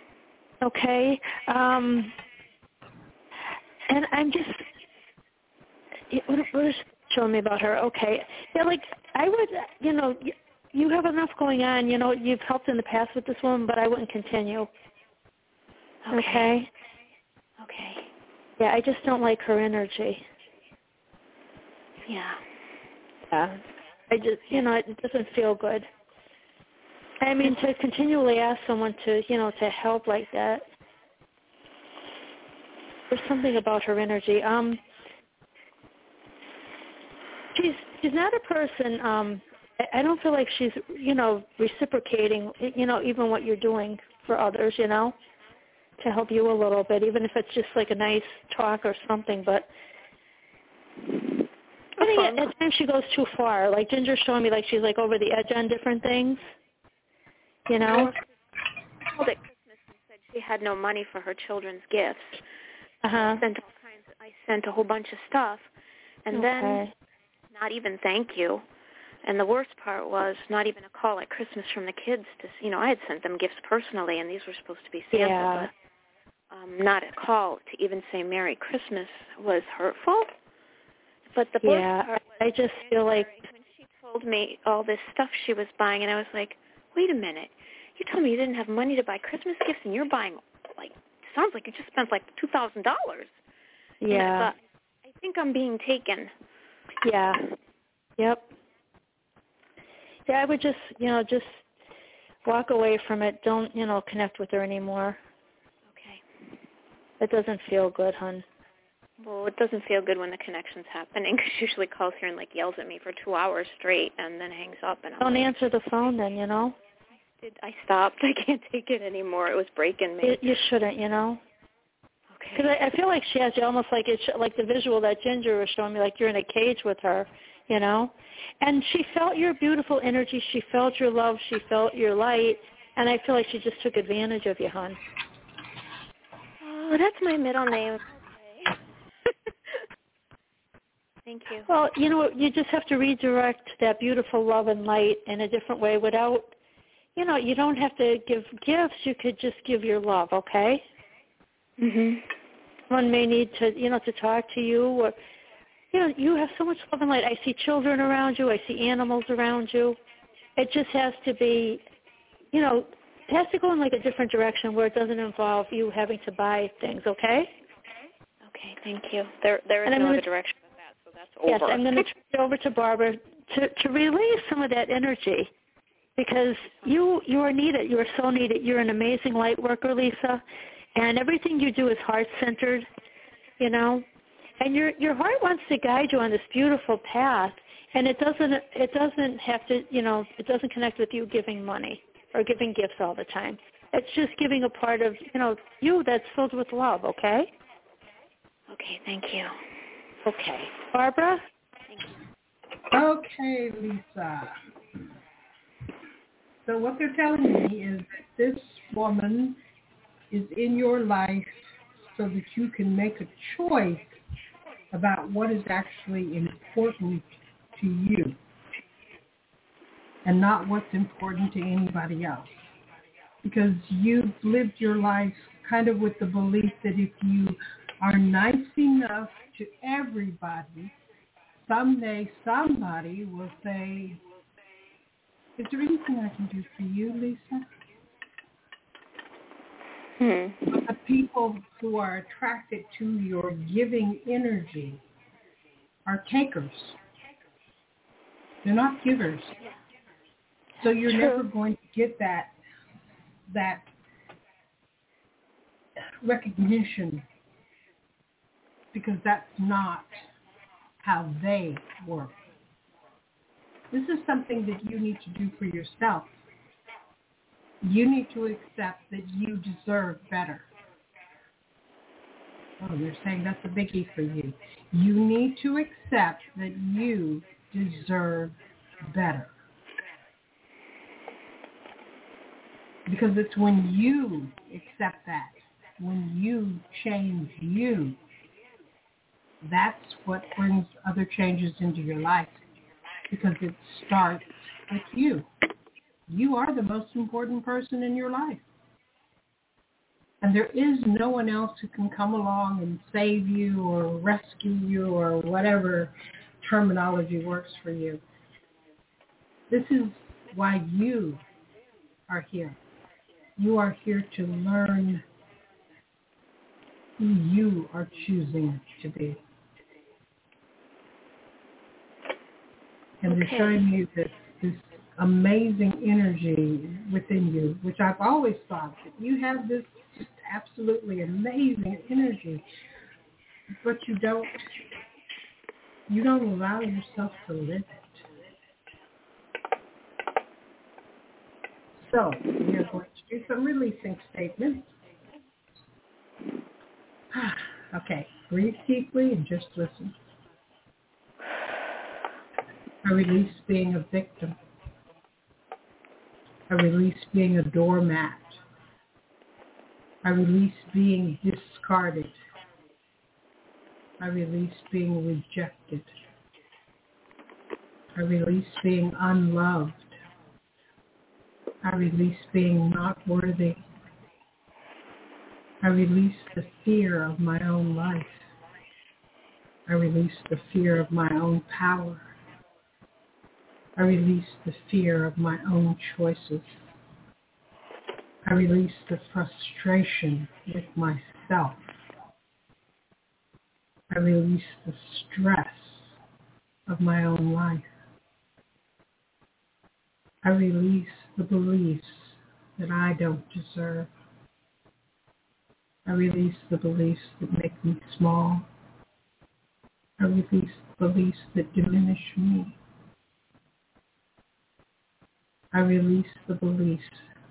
Okay. Um and I'm just what, what is showing me about her? Okay. Yeah, like I would, you know, you have enough going on. You know, you've helped in the past with this woman, but I wouldn't continue. Okay. Okay. Okay. Yeah, I just don't like her energy. Yeah. Yeah. I just, you know, it doesn't feel good. I mean, to continually ask someone to, you know, to help like that. There's something about her energy. Um, she's she's not a person. Um, I, I don't feel like she's, you know, reciprocating, you know, even what you're doing for others, you know, to help you a little bit, even if it's just like a nice talk or something. But I think at, at times she goes too far. Like Ginger's showing me like she's like over the edge on different things. You know? called at Christmas and said she had no money for her children's gifts. Uh huh. Sent all kinds. I sent a whole bunch of stuff, and then not even thank you. And the worst part was not even a call at Christmas from the kids to, you know, I had sent them gifts personally, and these were supposed to be Santa, Yeah. but um, not a call to even say Merry Christmas was hurtful. But the worst Yeah. part was I just feel like when she told me all this stuff she was buying, and I was like, wait a minute, you told me you didn't have money to buy Christmas gifts, and you're buying like sounds like you just spent like two thousand dollars. yeah. But I think I'm being taken. Yeah. Yep. Yeah, I would just, you know, just walk away from it. Don't, you know, connect with her anymore. Okay. It doesn't feel good, hun. Well, it doesn't feel good when the connection's happening because she usually calls here and like yells at me for two hours straight and then hangs up. And I'm Don't like, answer the phone then, you know. Did I stopped? I can't take it anymore. It was breaking me. You, you shouldn't, you know. okay. Because I, I feel like she has you almost like it's like the visual that Ginger was showing me, like you're in a cage with her, you know. And she felt your beautiful energy. She felt your love. She felt your light. And I feel like she just took advantage of you, hon. Oh, that's my middle name. Thank you. Well, you know, you just have to redirect that beautiful love and light in a different way without, you know, you don't have to give gifts. You could just give your love, okay? Mhm. Someone may need to, you know, to talk to you or, you know, you have so much love and light. I see children around you. I see animals around you. It just has to be, you know, it has to go in like a different direction where it doesn't involve you having to buy things, okay? Okay, thank you. There there is no gonna- other direction but that, so that's Yes, over. I'm going to turn it over to Barbara to, to release some of that energy because you you are needed. You are so needed. You're an amazing light worker, Lisa, and everything you do is heart centered. You know, and your your heart wants to guide you on this beautiful path, and it doesn't it doesn't have to you know it doesn't connect with you giving money or giving gifts all the time. It's just giving a part of you know you that's filled with love. Okay. Okay, thank you. Okay. Barbara. Okay, Lisa. So what they're telling me is that this woman is in your life so that you can make a choice about what is actually important to you and not what's important to anybody else. Because you've lived your life kind of with the belief that if you are nice enough to everybody, someday somebody will say, is there anything I can do for you, Lisa? Hmm. The people who are attracted to your giving energy are takers. They're not givers. So you're True. never going to get that that recognition because that's not how they work. This is something that you need to do for yourself. You need to accept that you deserve better. Oh, you're saying that's a biggie for you. You need to accept that you deserve better. Because it's when you accept that, when you change you, that's what brings other changes into your life. Because it starts with you. You are the most important person in your life. And there is no one else who can come along and save you or rescue you or whatever terminology works for you. This is why you are here. You are here to learn who you are choosing to be. And they're showing you this, this amazing energy within you, which I've always thought that you have this just absolutely amazing energy, but you don't you don't allow yourself to live it. So we are going to do some releasing statements. okay, breathe deeply and just listen. I release being a victim. I release being a doormat. I release being discarded. I release being rejected. I release being unloved. I release being not worthy. I release the fear of my own life. I release the fear of my own power. I release the fear of my own choices. I release the frustration with myself. I release the stress of my own life. I release the beliefs that I don't deserve. I release the beliefs that make me small. I release the beliefs that diminish me. I release the beliefs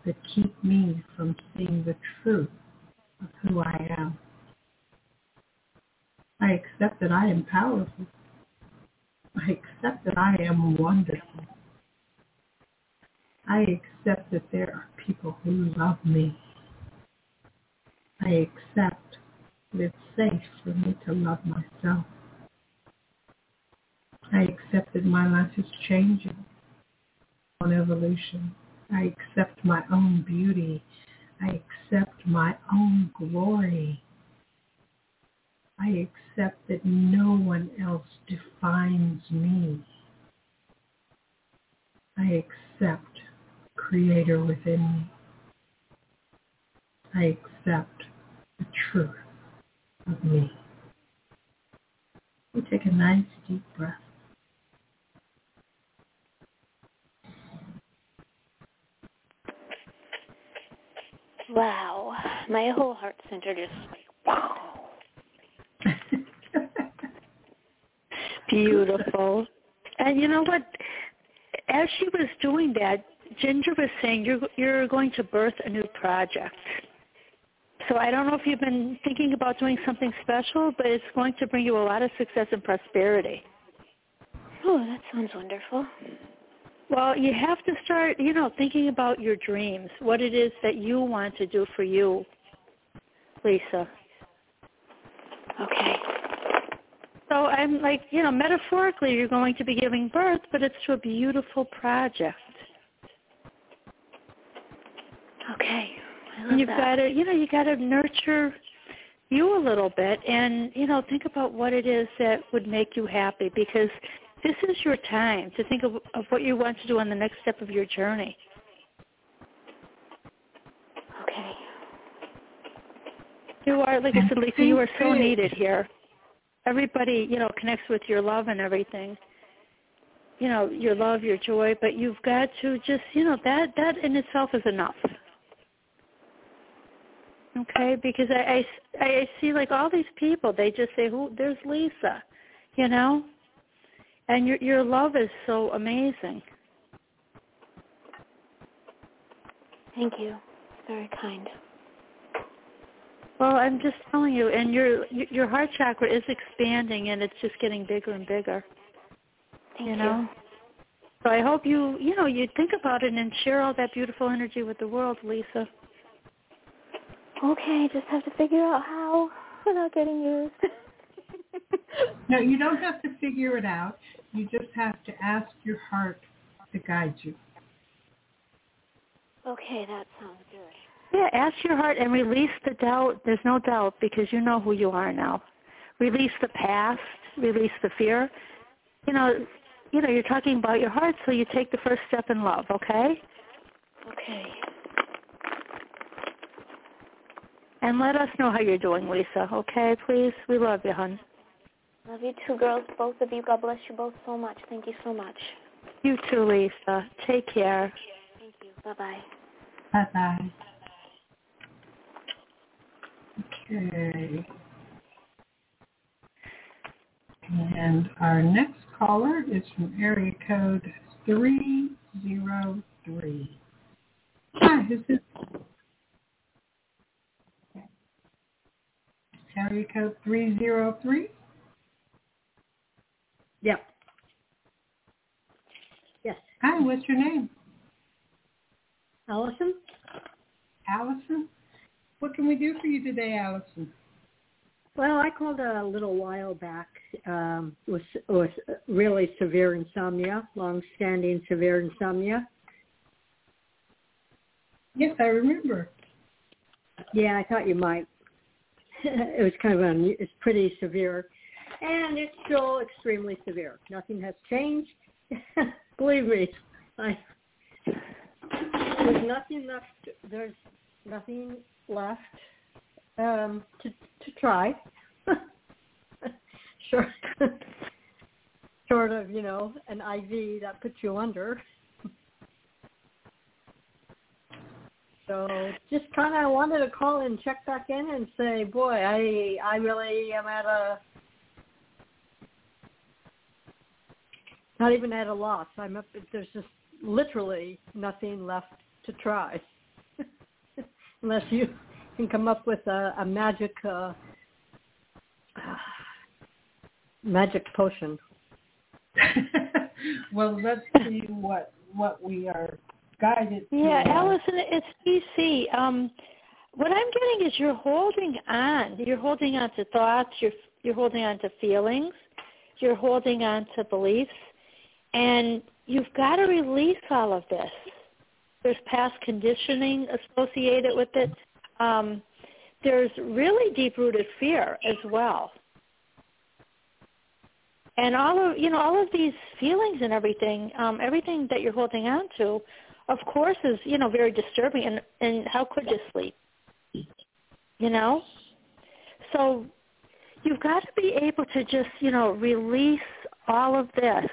that keep me from seeing the truth of who I am. I accept that I am powerful. I accept that I am wonderful. I accept that there are people who love me. I accept that it's safe for me to love myself. I accept that my life is changing on evolution. I accept my own beauty. I accept my own glory. I accept that no one else defines me. I accept Creator within me. I accept the truth of me. We take a nice deep breath. Wow. My whole heart center just like, wow. Beautiful. And you know what? As she was doing that, Ginger was saying you're you're going to birth a new project. So I don't know if you've been thinking about doing something special, but it's going to bring you a lot of success and prosperity. Oh, that sounds wonderful. Well, you have to start, you know, thinking about your dreams, what it is that you want to do for you, Lisa. Okay. So I'm like, you know, metaphorically you're going to be giving birth, but it's to a beautiful project. Okay. and you've that. got to, you know, you got to nurture you a little bit, and you know, think about what it is that would make you happy because this is your time to think of, of what you want to do on the next step of your journey. Okay. You are, like I said, Lisa, you are so needed here. Everybody, you know, connects with your love and everything. You know, your love, your joy, but you've got to just, you know, that that in itself is enough. Okay, because I, I, I see like all these people, they just say, "Who? There's Lisa," you know, and your your love is so amazing. Thank you. Very kind. Well, I'm just telling you, and your your heart chakra is expanding, and it's just getting bigger and bigger. Thank you know. So I hope you, you know, you think about it and share all that beautiful energy with the world, Lisa. Okay, just have to figure out how without getting used. No, you don't have to figure it out. You just have to ask your heart to guide you. okay, that sounds good. Yeah, ask your heart and release the doubt. There's no doubt because you know who you are now. Release the past, release the fear. You know, you know, you're talking about your heart, so you take the first step in love, okay? Okay. And let us know how you're doing, Lisa, okay, please? We love you, hon. Love you too, girls. Both of you. God bless you both so much. Thank you so much. You too, Lisa. Take care. Thank you. Bye bye. Bye-bye. Okay. And our next caller is from area code 303. Hi, this area code 303. Yep. Yes. Hi, what's your name? Allison? Allison? What can we do for you today, Allison? Well, I called a little while back um, with, with really severe insomnia, long-standing severe insomnia. Yes, I remember. Yeah, I thought you might. it was kind of un- it's pretty severe, and it's still extremely severe. Nothing has changed. Believe me, I there's nothing left. There's nothing left um, to to try. short, short of you know an IV that puts you under. So just kind of wanted to call and check back in and say, boy, I I really am at a not even at a loss. I'm up. There's just literally nothing left to try, unless you can come up with a, a magic uh, magic potion. well, let's see what what we are guided to. Yeah, uh, Allison, it's DC. Um, what I'm getting is you're holding on. You're holding on to thoughts. You're you're holding on to feelings. You're holding on to beliefs, and you've got to release all of this. There's past conditioning associated with it. Um, there's really deep-rooted fear as well. And all of you know, all of these feelings and everything, um, everything that you're holding on to, of course, is you know very disturbing. And and how could you sleep? You know, so you've got to be able to just you know release all of this,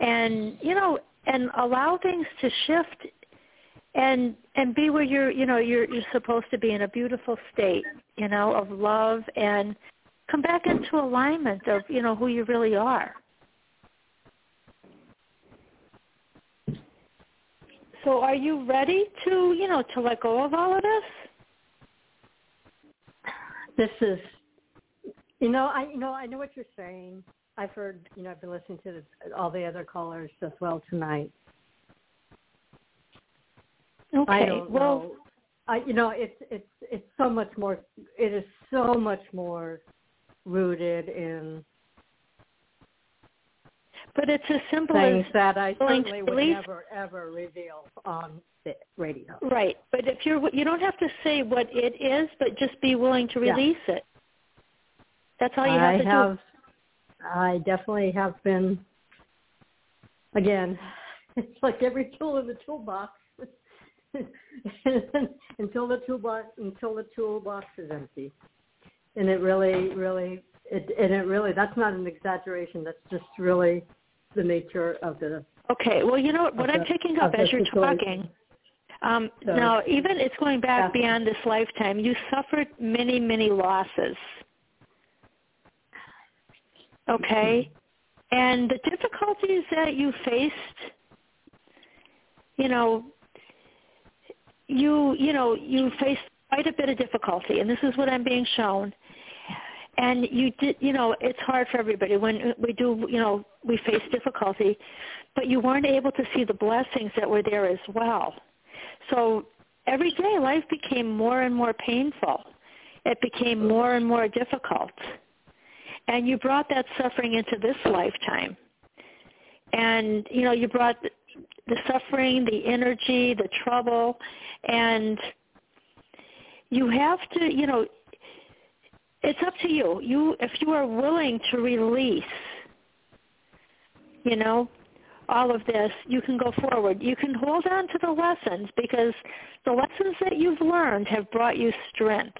and you know, and allow things to shift, and and be where you're you know you're you're supposed to be in a beautiful state, you know, of love and come back into alignment of you know who you really are. So are you ready to you know to let go of all of this? This is, you know, I you know I know what you're saying. I've heard, you know, I've been listening to the, all the other callers as well tonight. Okay. I don't well, know. I, you know, it's it's it's so much more. It is so much more rooted in. But it's as simple things as that I certainly would release- never ever reveal on the radio. Right, but if you're you don't have to say what it is, but just be willing to Yeah. release it. That's all you have I to have, I definitely have been. Again, it's like every tool in the toolbox. until the toolbox until the toolbox is empty, and it really, really, it and it really that's not an exaggeration. That's just really the nature of the. Okay, well, you know what, I'm picking up as you're situation. talking. Um, So- now, even it's going back Yeah. beyond this lifetime. You suffered many, many losses. Okay, mm-hmm. and the difficulties that you faced, you know, you you know you faced quite a bit of difficulty, and this is what I'm being shown. And you did, you know, it's hard for everybody when we do, you know, we face difficulty, but you weren't able to see the blessings that were there as well. So every day life became more and more painful. It became more and more difficult. And you brought that suffering into this lifetime. And, you know, you brought the, suffering, the energy, the trouble, and you have to, you know, it's up to you. You if you are willing to release, you know, all of this, you can go forward. You can hold on to the lessons because the lessons that you've learned have brought you strength,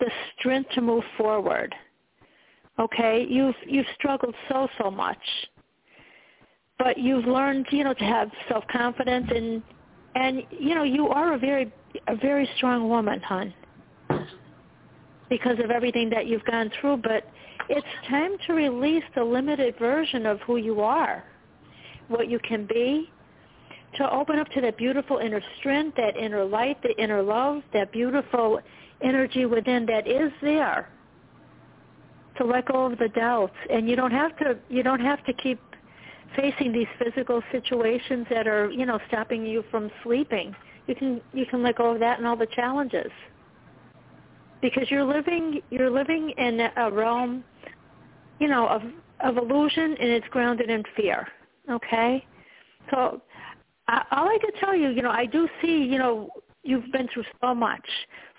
the strength to move forward. Okay, you've you've struggled so so much, but you've learned, you know, to have self confidence and and you know you are a very a very strong woman, hon, because of everything that you've gone through. But it's time to release the limited version of who you are what you can be, to open up to that beautiful inner strength, that inner light, the inner love, that beautiful energy within that is there. To let go of the doubts, and you don't have to. You don't have to keep facing these physical situations that are, you know, stopping you from sleeping. You can you can let go of that and all the challenges. Because you're living you're living in a realm, you know, of of illusion and it's grounded in fear. Okay? So I, all I could tell you, you know, I do see, you know, you've been through so much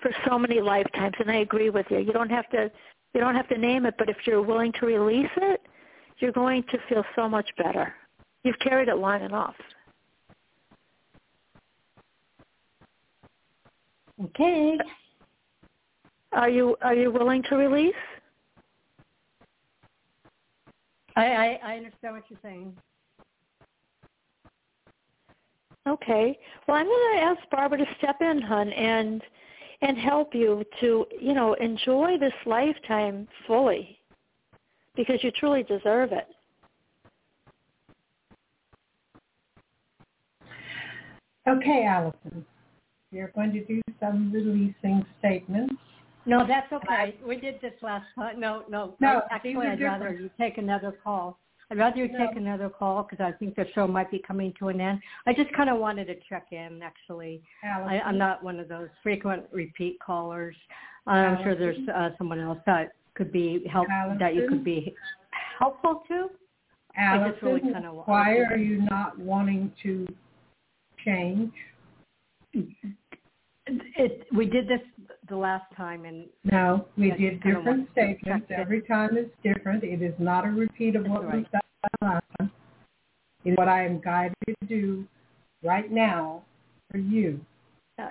for so many lifetimes and I agree with you. You don't have to you don't have to name it, but if you're willing to release it, you're going to feel so much better. You've carried it long enough. Okay. Are you are you willing to release? I, I, I understand what you're saying. Okay. Well, I'm going to ask Barbara to step in, hon, and and help you to, you know, enjoy this lifetime fully because you truly deserve it. Okay, Allison. You're going to do some releasing statements. No, that's okay. We did this last time. No, no. No, I- actually, these are I'd rather you take another call. I'd rather you No. take another call because I think the show might be coming to an end. I just kind of wanted to check in, actually. Allison. I, I'm not one of those frequent repeat callers. I'm sure there's uh, someone else that could be help that you could be helpful to. I just really kinda wa- why are you not wanting to change? It, we did this the last time, and No, we did different statements. Every time is different. It is not a repeat of what That's was done last time. It is what I am guided to do right now for you. uh,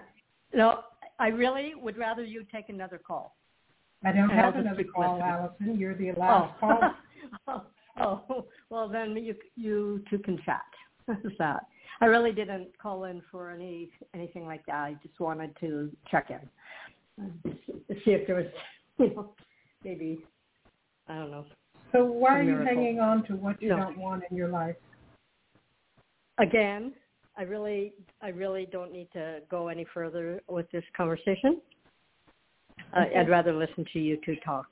no, I really would rather you take another call. I don't have another call, listening. Allison. You're the last oh. call. oh, oh, well then you you two can chat. That? I really didn't call in for any anything like that. I just wanted to check in, Uh, see if there was, you know, maybe I don't know. So why are you miracle. hanging on to what you No. don't want in your life? Again, I really I really don't need to go any further with this conversation. Uh, I'd rather listen to you two talk.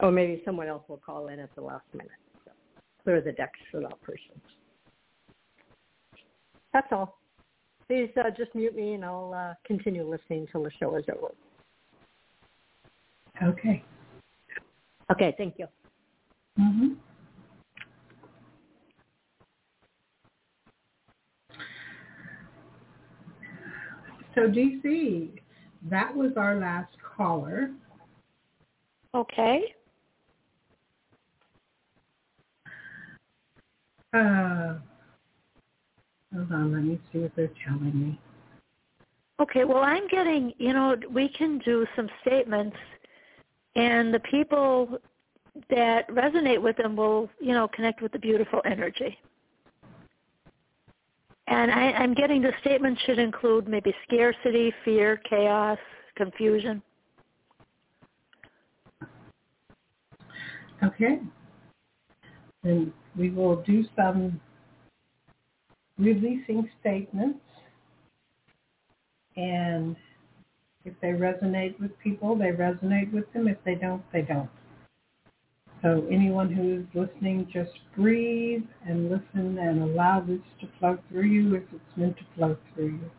Or maybe someone else will call in at the last minute. So clear the decks for that person. That's all please uh, just mute me and I'll uh, continue listening until the show is over. Okay. Okay, thank you. Mm-hmm. So DC, that was our last caller. Okay. Uh, hold on, let me see what they're telling me. Okay, well, I'm getting, you know, we can do some statements, and the people that resonate with them will, you know, connect with the beautiful energy. And I, I'm getting the statement should include maybe scarcity, fear, chaos, confusion. Okay. And we will do some releasing statements. And if they resonate with people, they resonate with them. If they don't, they don't. So anyone who is listening, just breathe and listen and allow this to flow through you if it's meant to flow through you.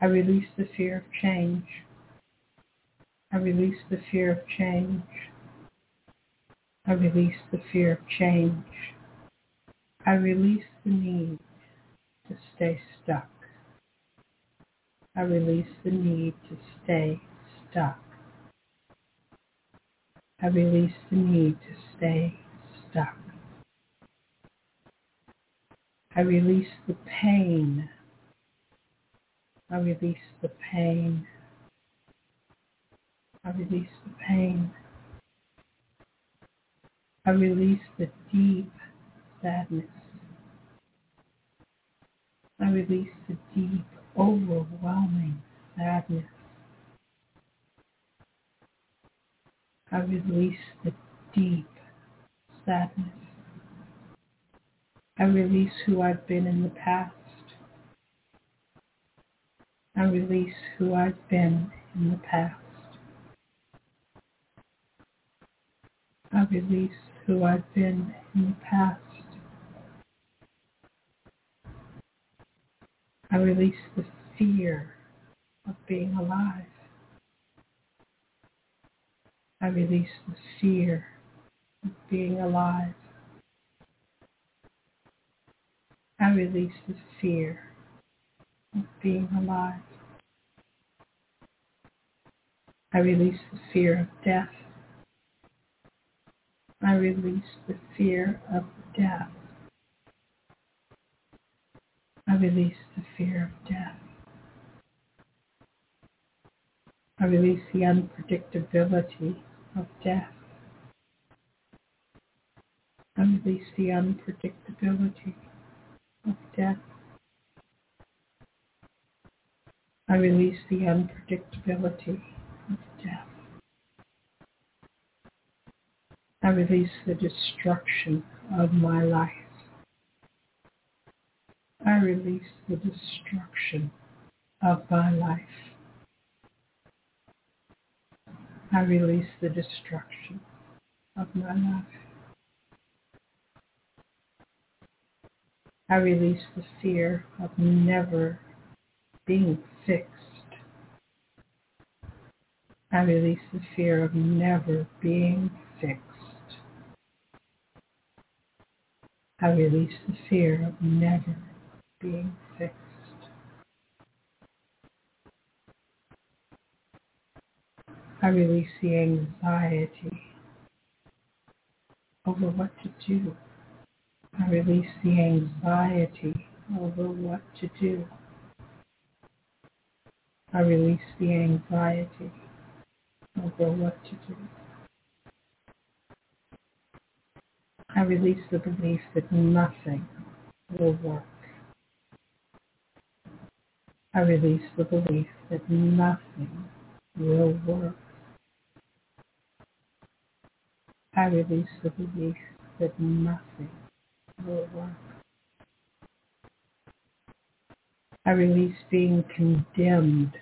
I release the fear of change. I release the fear of change. I release the fear of change. I release the need to stay stuck. I release the need to stay stuck. I release the need to stay stuck. I release the pain. I release the pain. I release the pain. I release the deep sadness. I release the deep, overwhelming sadness. I release the deep sadness. I release who I've been in the past. I release who I've been in the past. I release who I've been in the past. I release the fear of being alive. I release the fear of being alive. I release the fear of being alive. I release the fear of death. I release the fear of death. I release the fear of death. I release the unpredictability of death. I release the unpredictability of death. I release the unpredictability of death. I release the destruction of my life. I release the destruction of my life. I release the destruction of my life. I release the fear of never being fixed. I release the fear of never being fixed. I release the fear of never being fixed. I release the anxiety over what to do. I release the anxiety over what to do. I release the anxiety over what to do. I release the belief that nothing will work. I release the belief that nothing will work. I release the belief that nothing will work. I release being condemned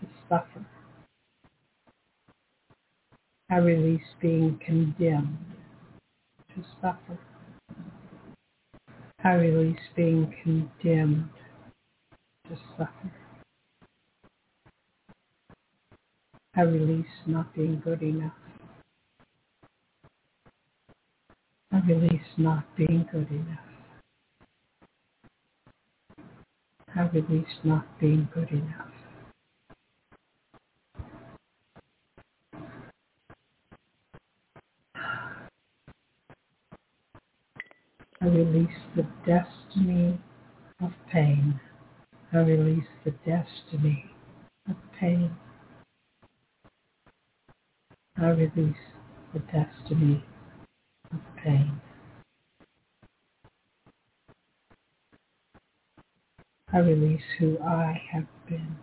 to suffer. I release being condemned to suffer. I release being condemned to suffer. I release not being good enough. I release not being good enough. I release not being good enough. I release the destiny of pain. I release the destiny of pain. I release the destiny of pain. I release who I have been.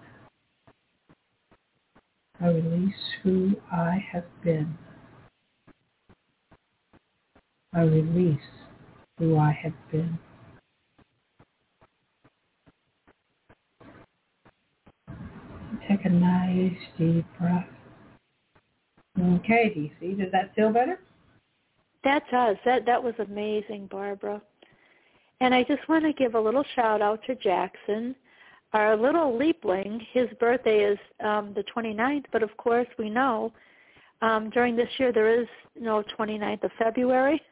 I release who I have been. I release who I have been. Take a nice deep breath. Okay, DC, does that feel better? That does. That that was amazing, Barbara. And I just want to give a little shout out to Jackson, our little leapling. His birthday is um, the 29th, but of course we know um, during this year there is no 29th of February.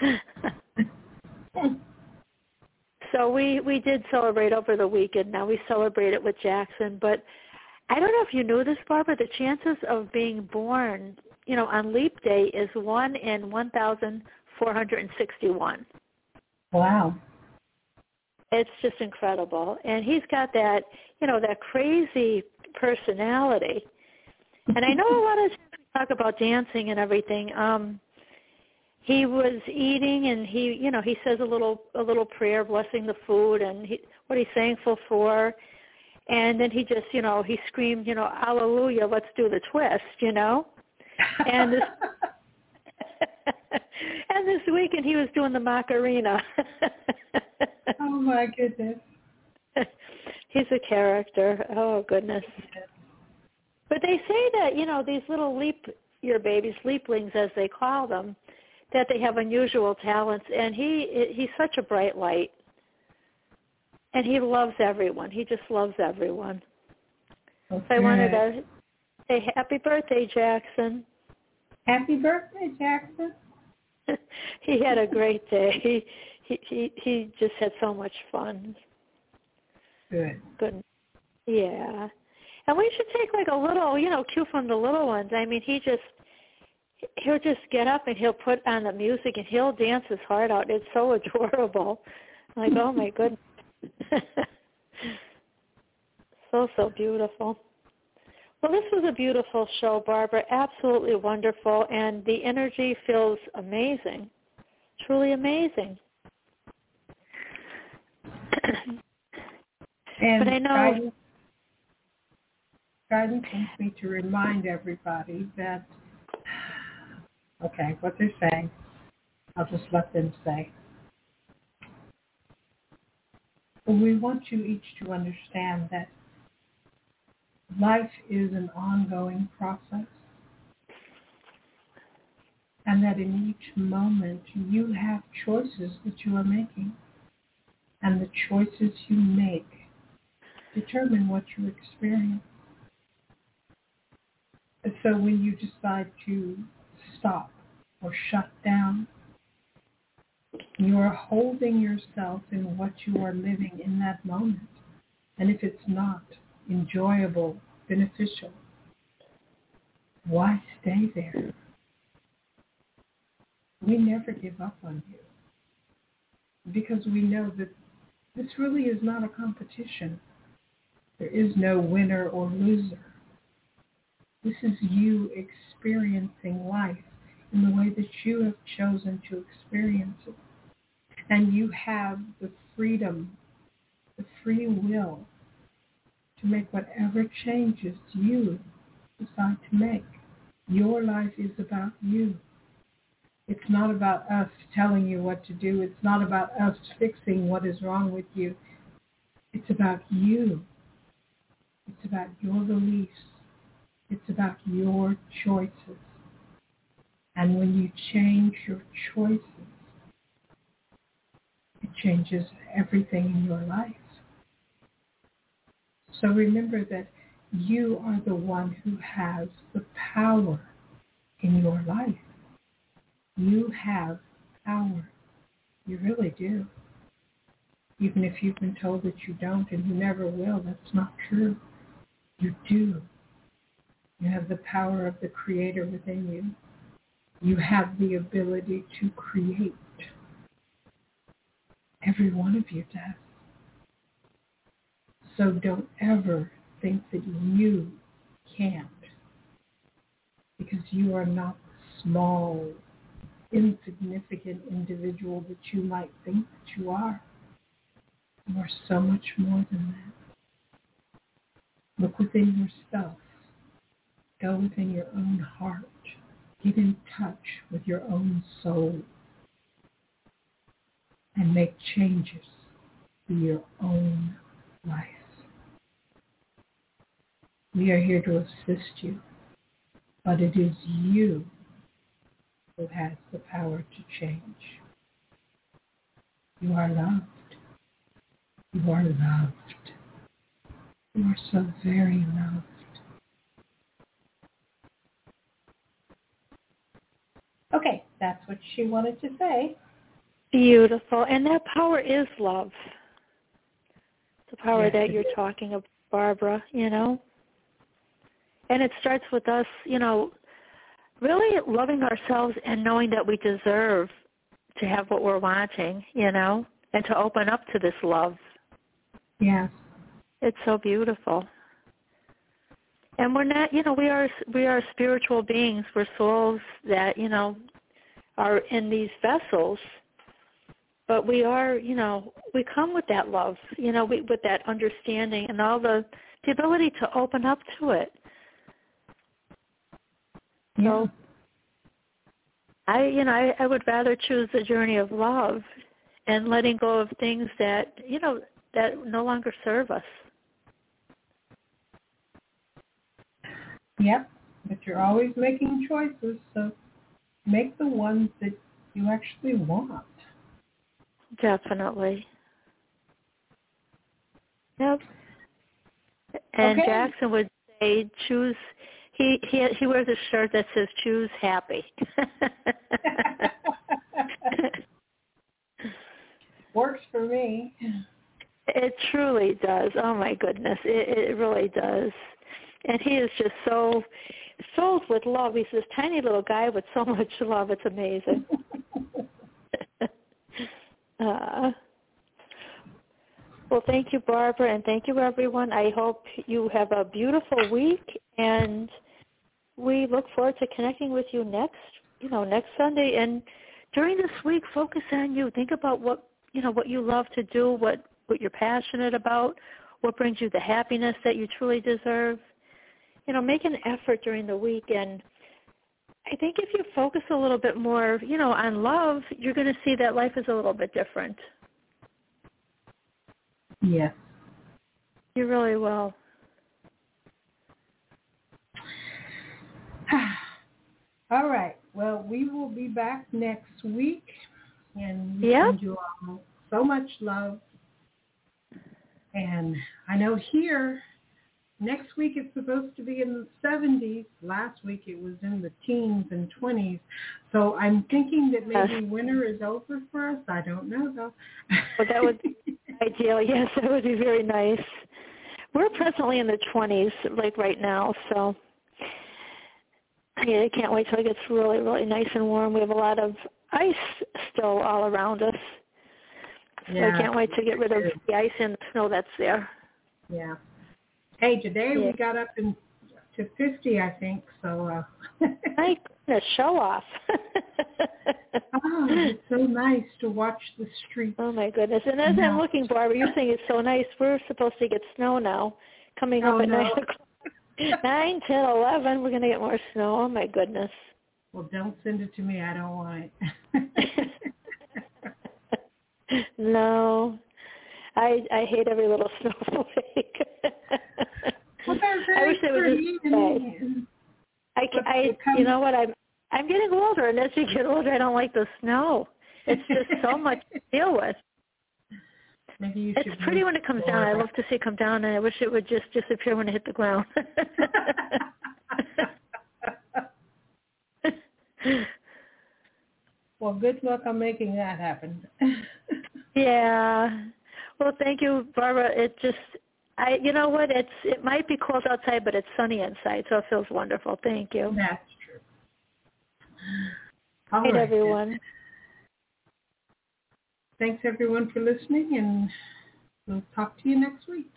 so we we did celebrate over the weekend. Now we celebrate it with Jackson, but I don't know if you knew this, Barbara. The chances of being born, you know, on Leap Day is one in one thousand four hundred and sixty-one. Wow. It's just incredible. And he's got that, you know, that crazy personality. And I know a lot of talk about dancing and everything. Um he was eating and he, you know, he says a little a little prayer blessing the food and he what he's thankful for. And then he just, you know, he screamed, you know, hallelujah, let's do the twist, you know. And this and this weekend he was doing the Macarena. oh my goodness. He's a character. Oh goodness. But they say that, you know, these little leap your babies, leaplings as they call them, that they have unusual talents and he he's such a bright light. And he loves everyone. He just loves everyone. Okay. So I wanted to say happy birthday, Jackson. Happy birthday, Jackson. he had a great day. He he he he just had so much fun. Good. Good. Yeah. And we should take like a little, you know, cue from the little ones. I mean, he just he'll just get up and he'll put on the music and he'll dance his heart out. It's so adorable. I'm like, oh my goodness. so so beautiful. Well, this was a beautiful show, Barbara. Absolutely wonderful, and the energy feels amazing, truly amazing. and but I know guidance, wants me to remind everybody that okay, what they're saying, I'll just let them say. We want you each to understand that life is an ongoing process and that in each moment you have choices that you are making and the choices you make determine what you experience. So when you decide to stop or shut down, you are holding yourself in what you are living in that moment. And if it's not enjoyable, beneficial, why stay there? We never give up on you because we know that this really is not a competition. There is no winner or loser. This is you experiencing life in the way that you have chosen to experience it. And you have the freedom, the free will to make whatever changes you decide to make. Your life is about you. It's not about us telling you what to do. It's not about us fixing what is wrong with you. It's about you. It's about your beliefs. It's about your choices. And when you change your choices, it changes everything in your life. So remember that you are the one who has the power in your life. You have power. You really do. even if you've been told that you don't and you never will. That's not true. You do. You have the power of the Creator within you. You have the ability to create. Every one of you does. So don't ever think that you can't because you are not the small, insignificant individual that you might think that you are. You are so much more than that. Look within yourself. Go within your own heart. Get in touch with your own soul and make changes to your own life. We are here to assist you, but it is you who has the power to change. You are loved. You are loved. You are so very loved. Okay, that's what she wanted to say. Beautiful. And that power is love. The power Yes, that you're talking about, Barbara, you know? And it starts with us, you know, really loving ourselves and knowing that we deserve to have what we're wanting, you know, and to open up to this love. Yes. It's so beautiful. And we're not, you know, we are we are spiritual beings. We're souls that, you know, are in these vessels. But we are, you know, we come with that love, you know, we, with that understanding and all the the ability to open up to it. Yeah. So I, you know, I, I would rather choose the journey of love and letting go of things that, you know, that no longer serve us. Yep. But you're always making choices, so make the ones that you actually want. Definitely. Yep. And Okay. Jackson would say, "Choose." He he he wears a shirt that says "Choose happy." Works for me. it truly does. Oh my goodness, it it really does. And he is just so filled with love. He's this tiny little guy with so much love. It's amazing. uh, well, thank you, Barbara, and thank you, everyone. I hope you have a beautiful week, and we look forward to connecting with you next, you know, next Sunday. And during this week, focus on you. Think about what you know, what you love to do, what what you're passionate about, what brings you the happiness that you truly deserve. You know, make an effort during the week and I think if you focus a little bit more, you know, on love, you're going to see that life is a little bit different. Yes. You really will. All right. Well, we will be back next week, and we Yep. send you all so much love. And I know here, next week it's supposed to be in the 70s. Last week it was in the teens and 20s. So I'm thinking that maybe winter is over for us. I don't know though. Well, that would be ideal. Yes, that would be very nice. We're presently in the 20s, like right now, so yeah, I can't wait till it gets really, really nice and warm. We have a lot of ice still all around us. So Yeah. I can't wait to get rid of the ice and the snow that's there. Yeah. Hey, today Yeah. we got up in to 50, I think. So, uh, My goodness, show off. oh, it's so nice to watch the streets. oh my goodness. And as I'm looking, Barbara, you're saying it's so nice. We're supposed to get snow now coming up Oh, at no. 9 o'clock. 9, 10, 11, we're going to get more snow. Oh my goodness. Well, don't send it to me. I don't want it. no. I I hate every little snowflake. well, I wish would pretty. just stay. I, I it you know what I'm I'm getting older, and as you get older, I don't like the snow. It's just so much to deal with. Maybe you It's pretty when it comes down. I love to see it come down, and I wish it would just disappear when it hit the ground. well, good luck on making that happen. yeah. Well, thank you, Barbara. It just, I, you know what? It's it might be cold outside, but it's sunny inside, so it feels wonderful. Thank you. That's true. All right, everyone. Thanks everyone for listening, and we'll talk to you next week.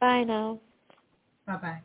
Bye now. Bye bye.